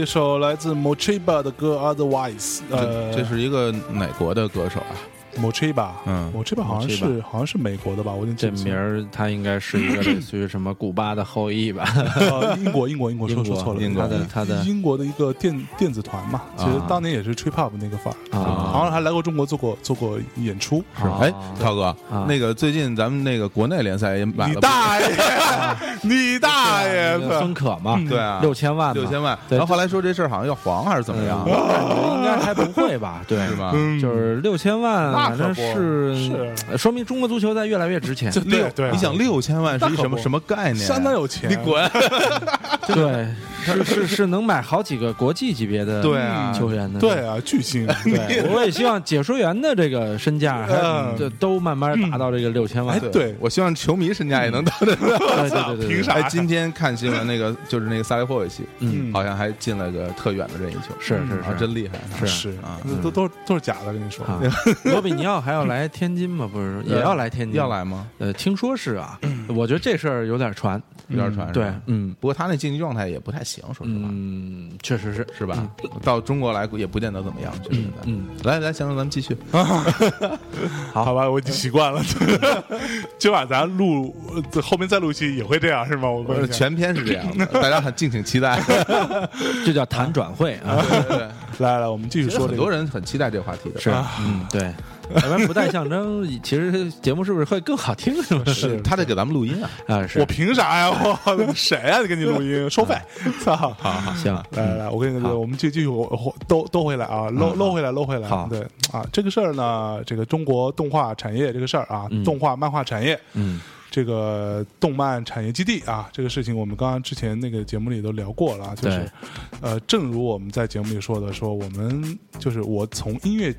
一首来自 Mochiba 的歌 Otherwise，呃，这这是一个哪国的歌手啊？Mochiba，嗯，Mochiba 好像是好像是美国的吧，我有点记这不清。名儿他应该是一个类似于什么古巴的后裔吧？呃，英国，英国，英国，说说错了，英国的他的。英国的一个电电子团嘛，其实当年也是 trip hop 那个范儿，啊。好像还来过中国做过做过演出。是哎，涛哥啊，那个最近咱们那个国内联赛也买你了，大爷，你大爷 那个孙可嘛，对啊，六千万，六千万，对。然后后来说这事儿好像要黄还是怎么样？应该还不会吧？对，是吧？嗯。就是六千万，反正是说明中国足球在越来越值钱。对对啊你想六千万是一什么什么概念？相当有钱，你滚！对，是是是能买好几个国际级别的对啊球员的。对啊，巨星，对，我也希望解说员的这个身价还嗯就都慢慢达到这个六千万。哎对我希望球迷身价也能到这。对对对对，凭啥哎，今天看新闻，那个就是那个萨利霍维奇，嗯好像还进了个特远的任意球，啊，是是是真厉害。是是啊都都都是假的，跟你说。啊，罗比尼奥还要来天津吗？不是，也要来天津？要来吗？呃，听说是啊，我觉得这事儿有点传。有点传对，嗯不过他那竞技状态也不太行，说实话，嗯，确实是是吧？到中国来也不见得怎么样，确实的。嗯，来来，行了，咱们继续。好吧，我已经习惯了。今晚咱录呃后面再录一期也会这样是吗？我问一下全篇是这样的，大家很敬请期待。这叫谈转会啊。对对，来来，我们继续说这个。很多人很期待这个话题的。是，嗯，对，要不然不带象征，其实节目是不是会更好听？是吗？是他得给咱们录音啊。啊，是我凭啥呀？我谁呀？给你录音收费？操！好好行，来来来，我跟你说，我们继继续我我兜兜回来啊，搂搂回来，搂回来。好对啊，这个事儿呢，这个中国动画产业这个事儿啊，嗯动画漫画产业，嗯这个动漫产业基地啊，这个事情我们刚刚之前那个节目里都聊过了啊，就是，呃，正如我们在节目里说的，说我们就是我从音乐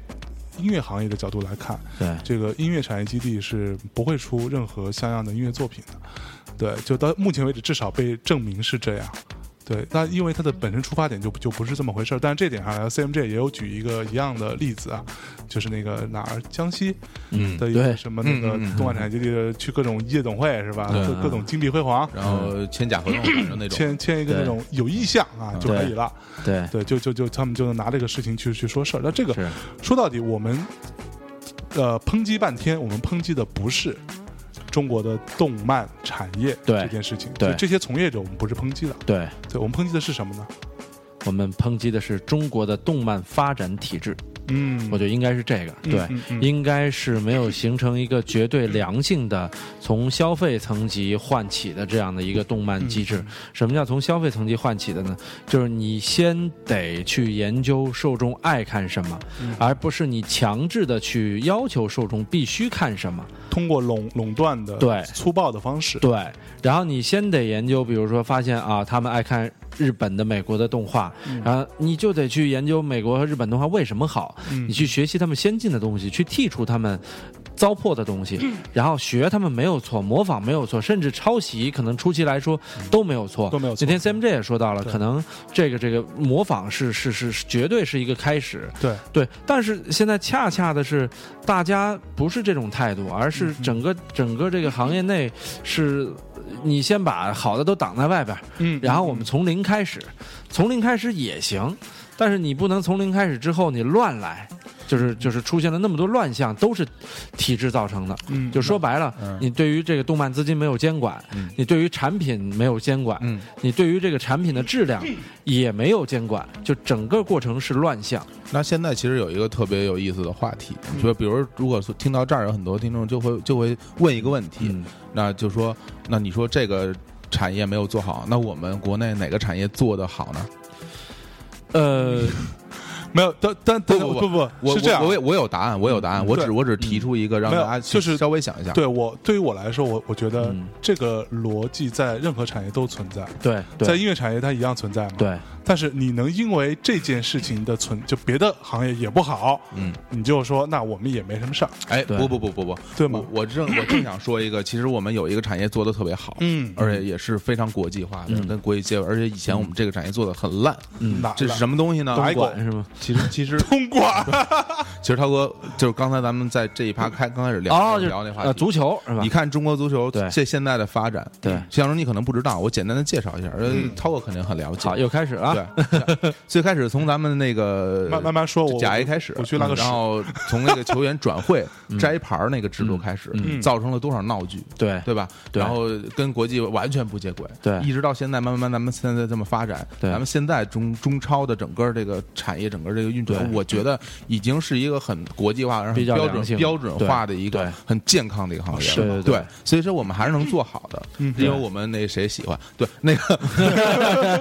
音乐行业的角度来看，对，这个音乐产业基地是不会出任何像样的音乐作品的。对，就到目前为止，至少被证明是这样。对，那因为它的本身出发点就就不是这么回事儿，但是这点上来，CMJ 也有举一个一样的例子啊，就是那个哪儿江西嗯，的一个对，什么那个动漫产业基地的去各种夜总会是吧？对各各种金碧辉煌，然后签假合同，那种。签签一个那种有意向啊就可以了。对，对，就就就他们就能拿这个事情去去说事儿。那这个，说到底，我们呃抨击半天，我们抨击的不是中国的动漫产业对这件事情，对。就这些从业者我们不是抨击的，对，对我们抨击的是什么呢？我们抨击的是中国的动漫发展体制，嗯。我觉得应该是这个，对应该是没有形成一个绝对良性的从消费层级唤起的这样的一个动漫机制。什么叫从消费层级唤起的呢？就是你先得去研究受众爱看什么，而不是你强制的去要求受众必须看什么。通过垄垄断的对。粗暴的方式，对，然后你先得研究，比如说发现啊，他们爱看日本的、美国的动画，然后你就得去研究美国和日本动画为什么好，嗯你去学习他们先进的东西，去剔除他们。糟粕的东西，然后学他们没有错，模仿没有错，甚至抄袭可能初期来说都没有错，都没有错。那天 CMJ 也说到了，可能这个这个模仿是是是是绝对是一个开始，对。对，但是现在恰恰的是，大家不是这种态度，而是整个、整个这个行业内是，你先把好的都挡在外边，嗯然后我们从零开始，从零开始也行，但是你不能从零开始之后你乱来，就是就是出现了那么多乱象，都是体制造成的。嗯就说白了，你对于这个动漫资金没有监管，你对于产品没有监管，嗯你对于这个产品的质量也没有监管，就整个过程是乱象。那现在其实有一个特别有意思的话题，就比如如果说听到这儿，有很多听众就会就会问一个问题，嗯那就说，那你说这个产业没有做好，那我们国内哪个产业做得好呢？呃，没有，但但但不不不不我是这样。啊我我有我有答案，我有答案，我只我只提出一个让大家就是稍微想一下。对我对于我来说，我我觉得嗯。这个逻辑在任何产业都存在，对对。在音乐产业它一样存在嘛。对，但是你能因为这件事情的存，就别的行业也不好，嗯，你就说那我们也没什么事儿，哎，不不不不不，对吗？我我正我正想说一个，其实我们有一个产业做的特别好，嗯。而且也是非常国际化的，嗯。跟国际接轨，而且以前我们这个产业做的很烂，嗯，这是什么东西呢？哪一管是吗？其实其实通管，其实 涛 哥就是刚才咱们在这一趴开刚开始聊聊那话题，足球是吧？你看中国足球对。这现在的发展，对。向荣你可能不知道，我简单的介绍一下，呃，涛哥肯定很了解。好，。又开始了对，最开始从咱们那个慢慢慢说我甲 A 开始，我去拉个屎。然后从那个球员转会 摘牌那个制度开始，嗯。造成了多少闹剧，对。对吧？对。然后跟国际完全不接轨，对。一直到现在，慢慢慢，咱们现在这么发展，对。咱们现在中中超的整个这个产业，整个这个运转，我觉得已经是一个很国际化、然后标准标准化的一个很健康的一个行业，是对所以说我们还是能做好的，嗯。因为我们那谁喜欢，对那个，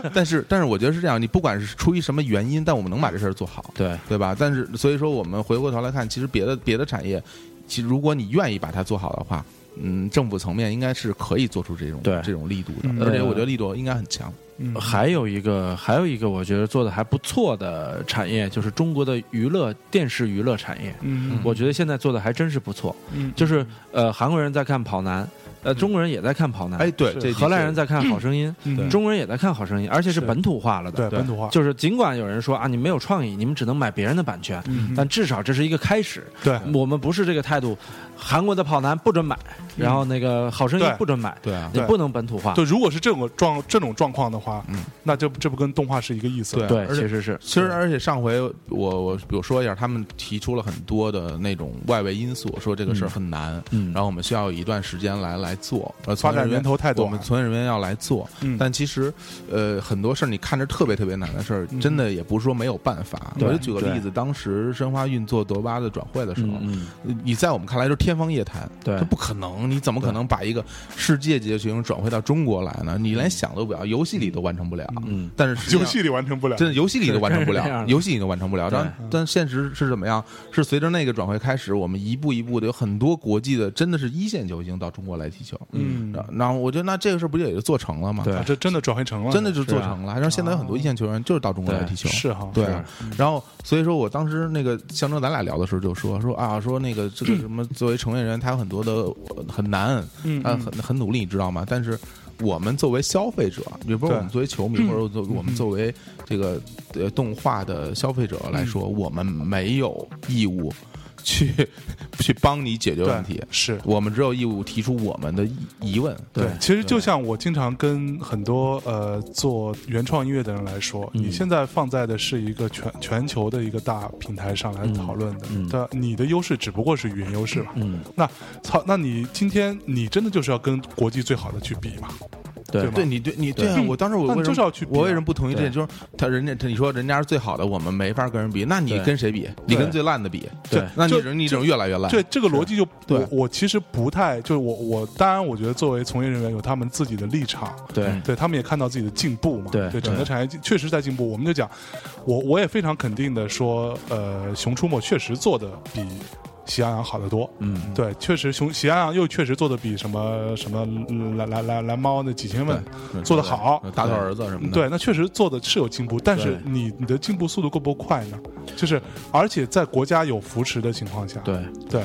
但是但是我觉得是这样，你不管是出于什么原因，但我们能把这事儿做好，对对吧？但是所以说，我们回过头来看，其实别的别的产业，其实如果你愿意把它做好的话，嗯，政府层面应该是可以做出这种对这种力度的，嗯而且我觉得力度应该很强。嗯还有一个，还有一个，我觉得做的还不错的产业，就是中国的娱乐电视娱乐产业。嗯我觉得现在做的还真是不错。嗯就是呃，韩国人在看跑男，呃，中国人也在看跑男，哎，对，荷兰人在看好声音，嗯中国人也在看好声音，而且是是本土化了的。对本土化就是尽管有人说啊，你没有创意，你们只能买别人的版权，嗯但至少这是一个开始。对我们不是这个态度，韩国的跑男不准买，然后那个好声音不准买，对啊对你不能本土化。对如果是这种状这种状况的话，嗯，那这这不跟动画是一个意思？对对，而且其实是其实，而且上回我我比如说一下，他们提出了很多的那种外围因素，说这个事儿很难，嗯然后我们需要一段时间来来做，呃，发展源头太多我们从业人员要来做，嗯但其实呃很多事儿你看着特别特别难的事儿，嗯真的也不是说没有办法。我就举个例子，当时申花运作德巴的转会的时候，嗯你在我们看来就是天方夜谭，对这不可能，你怎么可能把一个世界级的球星转回到中国来呢？你连想都不要，游戏里都完成不了，嗯，但是游戏里完成不了，真的游戏里都完成不了，游戏里都完成不了。但但现实是怎么样？是随着那个转会开始，我们一步一步的有很多国际的真的是一线球星到中国来踢球。嗯然后我觉得那这个事儿不就也就做成了吗？对啊这真的转会成了，真的就做成了。然后现在有很多一线球员就是到中国来踢球。是哈，对啊，然后所以说我当时那个象征咱俩聊的时候就说说啊说那个这个什么作为成年人他有很多的呃很难，嗯啊很很努力，你知道吗？但是我们作为消费者，也不是我们作为球迷，或者作我们作为这个呃动画的消费者来说，我们没有义务去去帮你解决问题，是。我们只有义务提出我们的疑疑问。对，其实就像我经常跟很多呃做原创音乐的人来说，嗯你现在放在的是一个全全球的一个大平台上来讨论的，嗯嗯对，你的优势只不过是语言优势嘛。嗯，那操，那你今天你真的就是要跟国际最好的去比嘛？对对你对你对对啊！我当时我那你为什么就是要去我为什么不同意这对点？就是他人家你说人家是最好的，我们没法跟人比，那你跟谁比？你跟最烂的比，对那你只你只能越来越烂。对这个逻辑就对我我其实不太就是我我当然我觉得作为从业人员有他们自己的立场，对对他们也看到自己的进步嘛，对整个产业确实在进步。我们就讲，我我也非常肯定的说，呃，《熊出没》确实做的比《喜羊羊》好得多。嗯，对，确实熊喜羊羊又确实做的比什么什么蓝蓝蓝蓝猫那几千万做得好。大头儿子什么的。对，那确实做的是有进步，但是你你的进步速度够不够快呢？就是而且在国家有扶持的情况下，对。对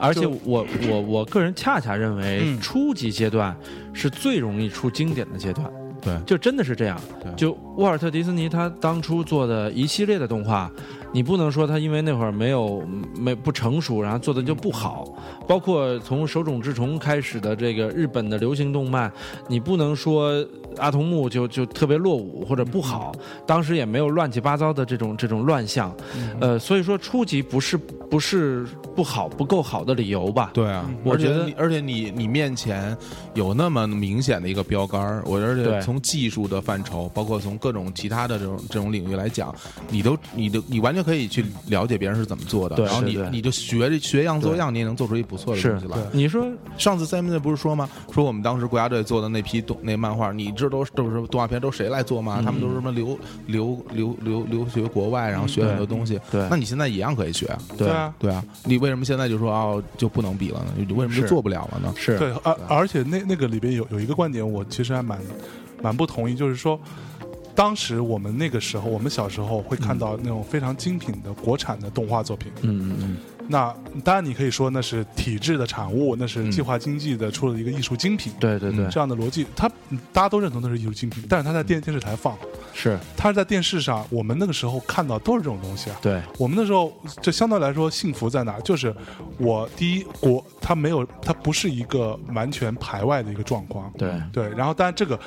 而且我我我个人恰恰认为，嗯初级阶段是最容易出经典的阶段，对就真的是这样对。就沃尔特迪斯尼他当初做的一系列的动画，你不能说他因为那会儿没有没不成熟，然后做的就不好。包括从手冢治虫开始的这个日本的流行动漫，你不能说阿童木就就特别落伍或者不好，当时也没有乱七八糟的这种这种乱象。呃，所以说初级不是不是不好不够好的理由吧？对啊，我觉得你而且你你面前有那么明显的一个标杆儿，我而且从技术的范畴，包括从各种其他的这种这种领域来讲，你都你都你完全可以去了解别人是怎么做的，对然后你你就学学样做样，你也能做出一不错的是东西来。你说上次 Simon 不是说吗？说我们当时国家队做的那批动那漫画，你知道都是都是动画片都谁来做吗？他们都是什么留留留留留学国外，然后学很多东西。对那你现在一样可以学啊。对啊，对啊，你为什么现在就说哦就不能比了呢？你为什么就做不了了呢？是对，而而且那那个里边有有一个观点，我其实还蛮蛮不同意，就是说，当时我们那个时候，我们小时候会看到那种非常精品的国产的动画作品。嗯嗯嗯，那当然，你可以说那是体制的产物，那是嗯计划经济的出了一个艺术精品。对对对，这样的逻辑，它大家都认同那是艺术精品，但是它在电电视台放，是它是在电视上，我们那个时候看到都是这种东西啊。对我们那时候这相对来说幸福在哪？就是我第一国，它没有，它不是一个完全排外的一个状况。对对，然后当然这个，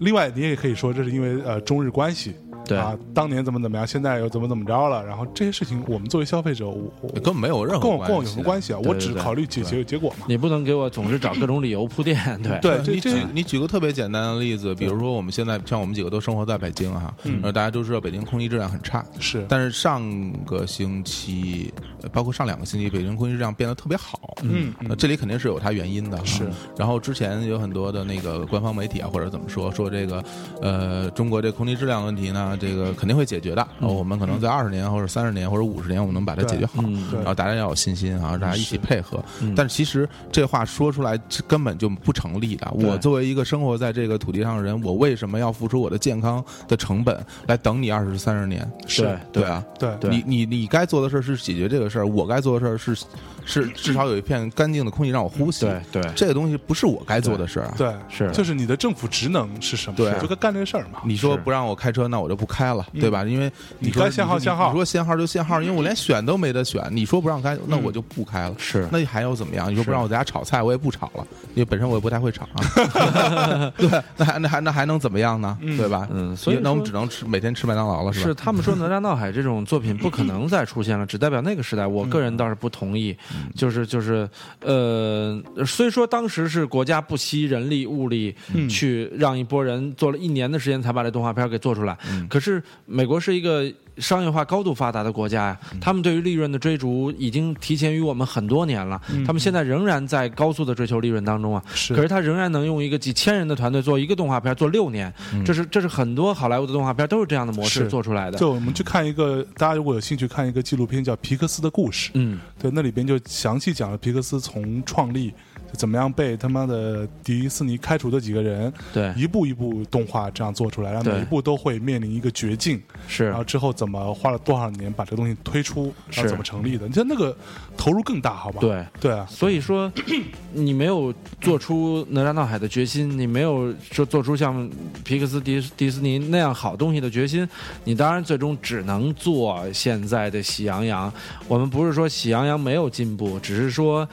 另外你也可以说这是因为呃中日关系。对。啊，当年怎么怎么样，现在又怎么怎么着了，然后这些事情我们作为消费者，我我根本没有任何跟我跟我有什么关系系啊？我只考虑解决结果嘛。你不能给我总是找各种理由铺垫，对对，你这举你举个特别简单的例子，比如说我们现在像我们几个都生活在北京哈，然后大家都知道北京空气质量很差，是。但是上个星期，呃包括上两个星期，北京空气质量变得特别好。嗯。那这里肯定是有它原因的。是。然后之前有很多的那个官方媒体啊，或者怎么说，说这个呃，中国这空气质量问题呢，这个肯定会解决的。我们可能在二十年或者三十年或者五十年，我们能把它解决好。嗯然后大家要有信心啊，大家一起配合。但是其实这话说出来根本就不成立的。我作为一个生活在这个土地上的人，我为什么要付出我的健康的成本来等你二十三十年？是对啊，对对你你你该做的事儿是解决这个事儿，我该做的事儿是是至少有一片干净的空气让我呼吸。对对这个东西不是我该做的事儿啊。对，是就是你的政府职能是什么？对就该干这个事儿嘛。你说不让我开车，那我就不开了，对吧？因为你该限号你限号你说限号就限号，因为我连选都没得选。你说不让开，那我就不开了。是那还要怎么样？你说不让我在家炒菜，我也不炒了，因为本身我也不太会炒啊。对，那还那还那还能怎么样呢？对吧？嗯所以那我们只能吃每天吃麦当劳了，是吧？他们说哪吒闹海这种作品不可能再出现了，只代表那个时代。我个人倒是不同意，就是就是呃，虽说当时是国家不惜人力物力去让一拨人做了一年的时间才把这动画片给做出来，可是美国是一个。商业化高度发达的国家呀，他们对于利润的追逐已经提前于我们很多年了。他们现在仍然在高速的追求利润当中啊。是可是他仍然能用一个几千人的团队做一个动画片做六年，这是这是很多好莱坞的动画片都是这样的模式做出来的。就我们去看一个，大家如果有兴趣看一个纪录片叫《皮克斯的故事》，嗯，对，那里边就详细讲了皮克斯从创立就怎么样被他妈的迪士尼开除的几个人，对一步一步动画这样做出来，然后每一步都会面临一个绝境，是然后之后怎么花了多少年把这个东西推出，然后是怎么成立的？你像那个投入更大，好吧？对。对啊，所以说，你没有做出哪吒闹海的决心，你没有说做出像皮克斯、迪迪士尼那样好东西的决心，你当然最终只能做现在的喜羊羊。我们不是说喜羊羊没有进步，只是说。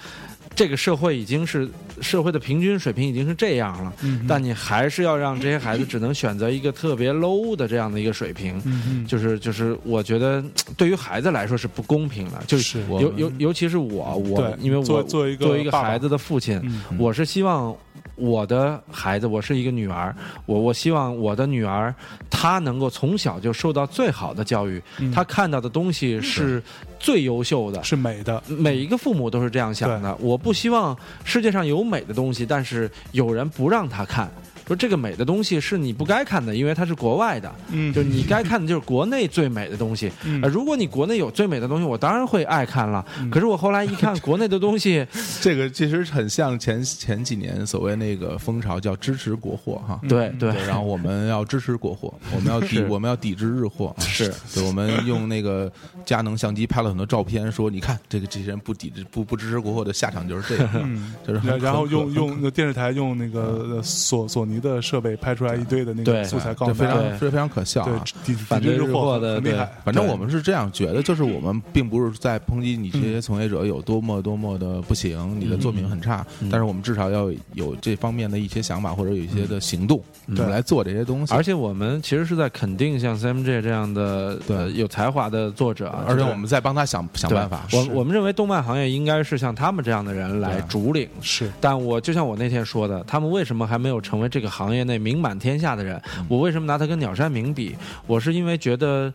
这个社会已经是社会的平均水平已经是这样了，但你还是要让这些孩子只能选择一个特别 low 的这样的一个水平，嗯就是就是我觉得对于孩子来说是不公平的，就是我尤尤尤其是我我因为我作为一个作为一个爸爸。孩子的父亲，嗯我是希望我的孩子，我是一个女儿，我我希望我的女儿她能够从小就受到最好的教育，她看到的东西是最优秀的。是美的，每一个父母都是这样想的。我不希望世界上有美的东西，但是有人不让她看。说这个美的东西是你不该看的，因为它是国外的。嗯就是你该看的就是国内最美的东西。嗯呃，如果你国内有最美的东西，我当然会爱看了。可是我后来一看，国内的东西，这个其实很像前前几年所谓那个风潮，叫支持国货哈。对对对，然后我们要支持国货，我们要抵我们要抵制日货啊。是对，我们用那个佳能相机拍了很多照片，说你看这个这些人不抵制不不支持国货的下场就是这样，就是然然后用用电视台用那个呃索索尼的设备拍出来一堆的那个素材，告诉大家常非非常可笑对啊。对日抵制货货的很厉害，反正我们是这样觉得，就是我们并不是在抨击你这些从业者有多么多么的不行，你的作品很差，但是我们至少要有这方面的一些想法或者有一些的行动，我们来做这些东西。而且我们其实是在肯定像 CMJ 这样的对呃有才华的作者，而且我们在帮他想想办法。我我们认为动漫行业应该是像他们这样的人来主领。是但我就像我那天说的，他们为什么还没有成为这个行业内名满天下的人？我为什么拿他跟鸟山明比？我是因为觉得。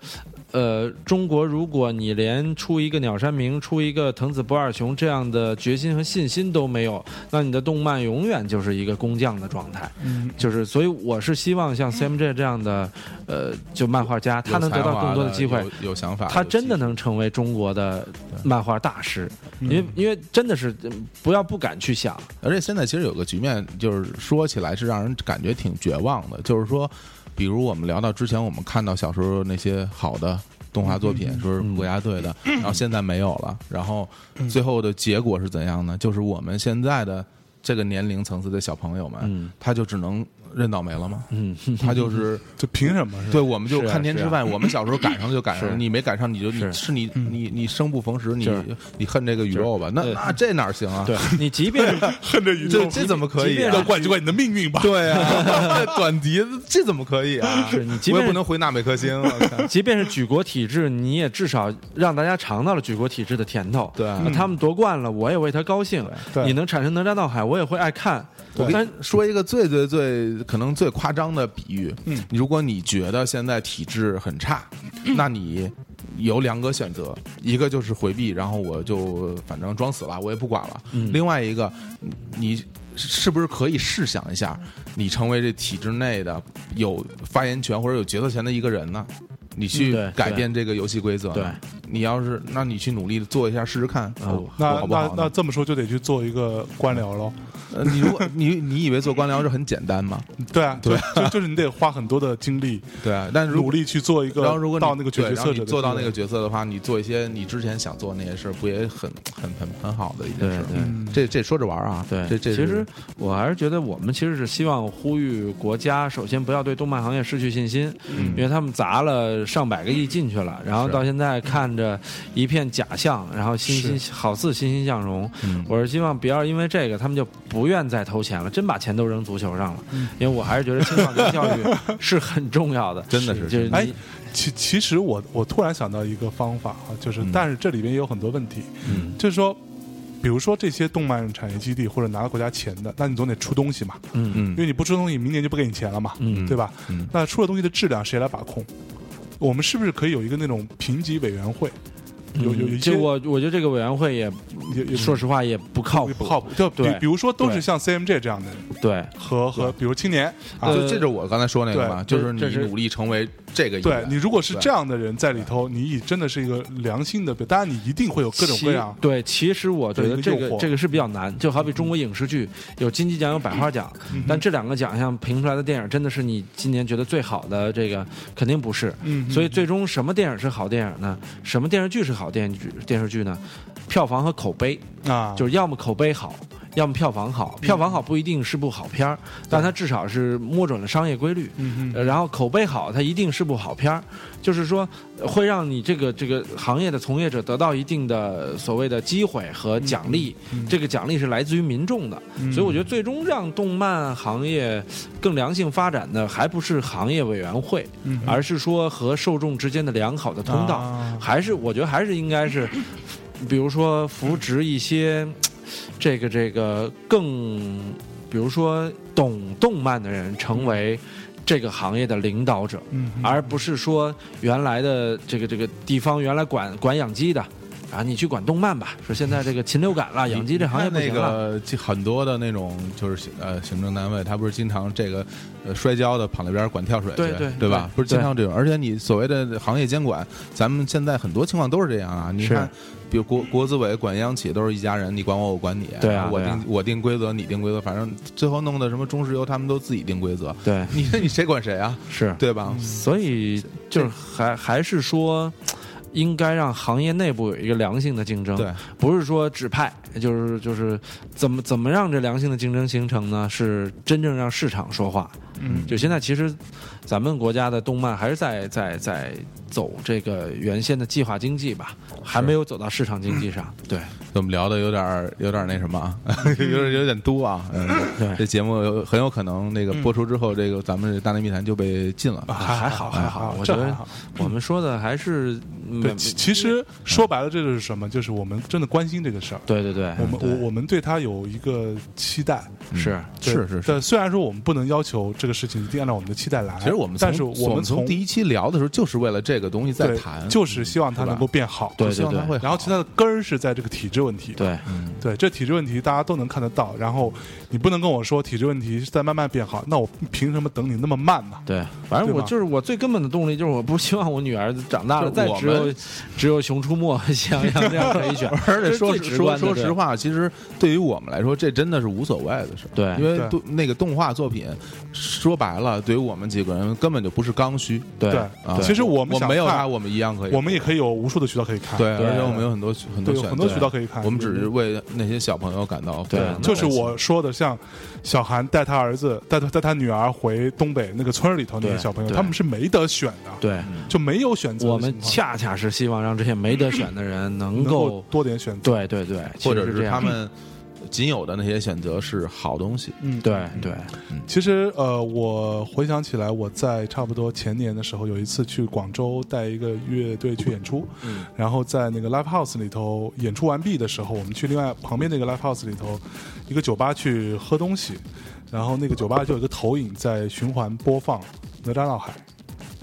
呃，中国如果你连出一个鸟山明、出一个藤子不二雄这样的决心和信心都没有，那你的动漫永远就是一个工匠的状态。嗯。就是，所以我是希望像 CMJ 这样的，呃，就漫画家，他能得到更多的机会，有有想法，他真的能成为中国的漫画大师，因为因为真的是嗯不要不敢去想，而且现在其实有个局面，就是说起来是让人感觉挺绝望的，就是说，比如我们聊到之前我们看到小时候那些好的。动画作品说是国家队的，然后现在没有了，然后最后的结果是怎样呢？就是我们现在的这个年龄层次的小朋友们，嗯他就只能认倒霉了吗？嗯，他就是 这凭什么？对，我们就看天吃饭。我们小时候赶上就赶上了，你没赶上你就你是是你你你生不逢时，你你恨这个宇宙吧？那那这哪行啊？对 你即便恨这宇宙这，这怎么可以？要怪就怪你的命运吧。对啊，短笛这怎么可以啊？是你即便我也不能回纳美克星，即便是举国体制，你也至少让大家尝到了举国体制的甜头。对啊他们夺冠了，我也为他高兴。对你能产生哪吒闹海，我也会爱看。我跟但你说一个最最最可能最夸张的比喻，嗯，如果你觉得现在体质很差，那你有两个选择，一个就是回避，然后我就反正装死了，我也不管了；嗯。另外一个，你是不是可以试想一下，你成为这体制内的有发言权或者有决策权的一个人呢？你去改变这个游戏规则，对你要是，那你去努力地做一下试试看，哦那？那那这么说就得去做一个官僚喽。呃你如果 你你以为做官僚是很简单吗？对啊，对，就 就是你得花很多的精力，对啊，但是努力去做一个然后如果你到那个角色你做到那个角色的话，你做一些你之前想做那些事儿，不也很很很很好的一件事儿？对对。嗯。这这说着玩啊，对，这这其实我还是觉得我们其实是希望呼吁国家，首先不要对动漫行业失去信心，嗯。因为他们砸了上百个亿进去了，然后到现在看着一片假象，然后欣欣好似欣欣向荣。嗯。我是希望不要因为这个他们就不愿再投钱了，真把钱都扔足球上了，因为我还是觉得青少年教育是很重要的，真的是就是哎其其实我我突然想到一个方法啊，就是、嗯。但是这里边也有很多问题，嗯。就是说，比如说这些动漫产业基地或者拿了国家钱的，那你总得出东西嘛，嗯嗯。因为你不出东西，明年就不给你钱了嘛，嗯。对吧？嗯。那出了东西的质量谁来把控？我们是不是可以有一个那种评级委员会？有有有一些我我觉得这个委员会也也也说实话也不靠谱，不靠谱，就比比如说都是像 CMG 这样的人对和和比如青年就这就是我刚才说那个嘛，就是你努力成为这个一对你如果是这样的人在里头，你以真的是一个良心的，当然你一定会有各种各样。对，其实我觉得这个这个是比较难，就好比中国影视剧有金鸡奖有百花奖，嗯但这两个奖项评出来的电影真的是你今年觉得最好的这个肯定不是。嗯所以最终什么电影是好电影呢？什么电视剧是好电视剧电视剧呢？票房和口碑，啊，就是要么口碑好。要么票房好，票房好不一定是部好片儿，但它至少是摸准了商业规律。嗯嗯然后口碑好，它一定是部好片儿，就是说呃会让你这个这个行业的从业者得到一定的所谓的机会和奖励，这个奖励是来自于民众的，嗯。所以我觉得最终让动漫行业更良性发展的，还不是行业委员会，嗯而是说和受众之间的良好的通道，啊。还是我觉得还是应该是，比如说扶植一些这个这个更，比如说懂动漫的人成为这个行业的领导者，而不是说原来的这个这个地方原来管管养鸡的。啊，你去管动漫吧。说现在这个禽流感了，养鸡这行业不那行了。个很多的那种就是呃行政单位，他不是经常这个呃摔跤的跑那边管跳水去，对对对吧？不是经常这种，而且你所谓的行业监管，咱们现在很多情况都是这样啊。你看，比如国国资委管央企都是一家人，你管我，我管你，我对啊对啊。定我定规则，你定规则，反正最后弄的什么中石油，他们都自己定规则，对，你你谁管谁啊？是，对吧？所以就是还还是说，应该让行业内部有一个良性的竞争。对，不是说指派，就是就是怎么怎么让这良性的竞争形成呢？是真正让市场说话。嗯就现在其实咱们国家的动漫还是在在在走这个原先的计划经济吧，还没有走到市场经济上。对我们聊的有点儿有点儿那什么啊，有点有点多啊。嗯，对这节目有很有可能那个播出之后，这个咱们这大内密谈就被禁了。还还好还好，我觉得还好我们说的还是对，其其实说白了，这就是什么？就是我们真的关心这个事儿。对对对，我们我我们对他有一个期待，是是是虽然说我们不能要求这个事情一定按照我们的期待来，其实我们但是我们从第一期聊的时候，就是为了这个东西在谈，就是希望它能够变好。对希望它会好。然后其他的根儿是在这个体制问题。对。嗯，对，这体质问题大家都能看得到。然后你不能跟我说体质问题是在慢慢变好，那我凭什么等你那么慢呢？对，反正我就是我最根本的动力，就是我不希望我女儿长大了再只有只有《熊出没》像像这样可以选，而且说说说实话，其实对于我们来说，这真的是无所谓的事儿。对因为动那个动画作品说白了，对于我们几个人根本就不是刚需。对其实我们想看我没有他，我们一样可以。我们也可以有无数的渠道可以看，对，而且我们有很多很多很多渠道可以看我们只是为那些小朋友感到对就是我说的，像小韩带他儿子带他带他女儿回东北那个村里头那些小朋友，他们是没得选的，对，就没有选择我们恰恰是希望让这些没得选的人能够，多点选择，对对对，或者是他们仅有的那些选择是好东西。嗯，对对，其实呃，我回想起来，我在差不多前年的时候，有一次去广州带一个乐队去演出，嗯。然后在那个 live house 里头演出完毕的时候，我们去另外旁边那个 live house 里头一个酒吧去喝东西，然后那个酒吧就有一个投影在循环播放《哪吒闹海》，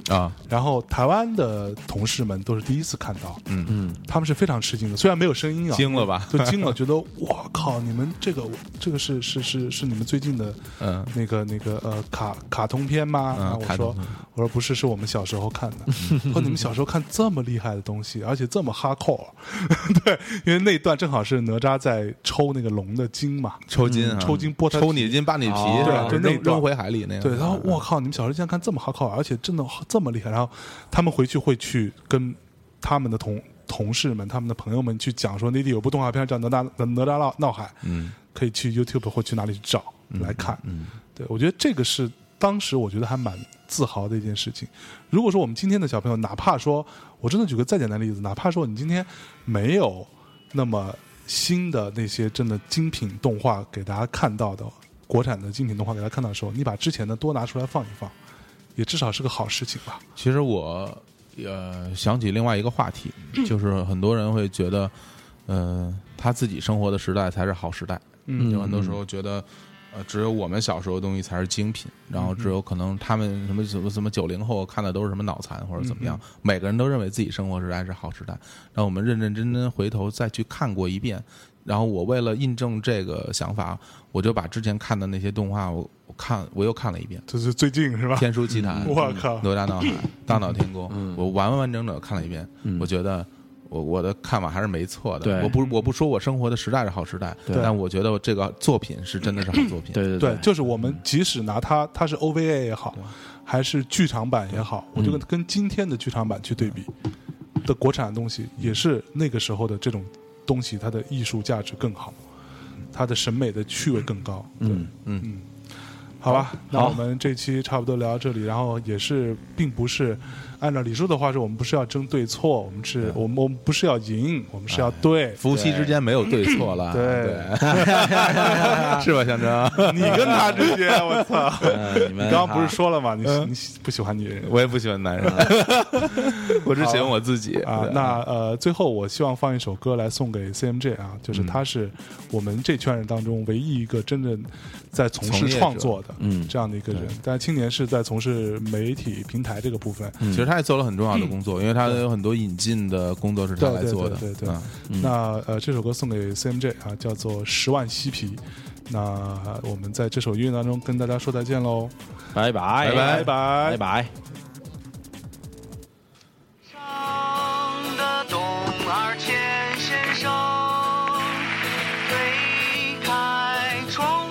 啊，然后台湾的同事们都是第一次看到，嗯嗯，他们是非常吃惊的，虽然没有声音啊，惊了吧？就惊了，觉得我靠，你们这个这个是是是是你们最近的嗯那个那个呃卡卡通片吗？嗯然后我说我说不是，是我们小时候看的。说你们小时候看这么厉害的东西，而且这么哈扣，对，因为那一段正好是哪吒在抽那个龙的筋嘛，抽筋啊，抽筋剥它抽你筋，扒你皮哦是吧？对就那扔扔回海里那个。对，然后我靠，你们小时候竟然看这么哈扣，而且真的这么厉害，然后他们回去会去跟他们的同同事们、他们的朋友们去讲说，内地有部动画片叫《哪吒哪哪吒闹闹海》，嗯，可以去 YouTube 或去哪里去找来看。嗯，对我觉得这个是当时我觉得还蛮自豪的一件事情。如果说我们今天的小朋友，哪怕说我真的举个再简单的例子，哪怕说你今天没有那么新的那些真的精品动画给大家看到的，国产的精品动画给大家看到的时候，你把之前的多拿出来放一放，也至少是个好事情吧。其实我呃想起另外一个话题，就是很多人会觉得，呃，他自己生活的时代才是好时代。嗯有很多时候觉得，呃，只有我们小时候的东西才是精品，然后只有可能他们什么什么什么九零后看的都是什么脑残或者怎么样，每个人都认为自己生活时代是好时代。那我们认认真真回头再去看过一遍，然后我为了印证这个想法，我就把之前看的那些动画，我我看我又看了一遍。就是最近是吧？天书奇谭，我靠。哪吒闹海、大闹天宫，我完完整整看了一遍，我觉得。我我的看法还是没错的，对。我不我不说我生活的时代是好时代，但我觉得这个作品是真的是好作品。对对对，就是我们即使拿它，它是 OVA 也好，还是剧场版也好，我就跟跟今天的剧场版去对比的国产的东西，也是那个时候的这种东西，它的艺术价值更好，它的审美的趣味更高。嗯嗯嗯，好吧，那我们这期差不多聊到这里，然后也是并不是按照李叔的话说，我们不是要争对错，我们是我们我们不是要赢，我们是要对。夫妻之间没有对错了，对对，是吧，象征？你跟他之间，我操！呃你们刚刚不是说了吗？你你喜不喜欢女人？我也不喜欢男人，我只喜欢我自己啊，那呃，最后我希望放一首歌来送给 CMJ 啊，就是他是我们这圈人当中唯一一个真正在从事创作的，嗯这样的一个人。但青年是在从事媒体平台这个部分。其实他也做了很重要的工作，因为他有很多引进的工作是他来做的。对对对对。那呃，这首歌送给 CMJ 啊，叫做《十万嬉皮》。那我们在这首音乐当中跟大家说再见喽，拜拜拜拜拜拜。上的东二千先生推开窗。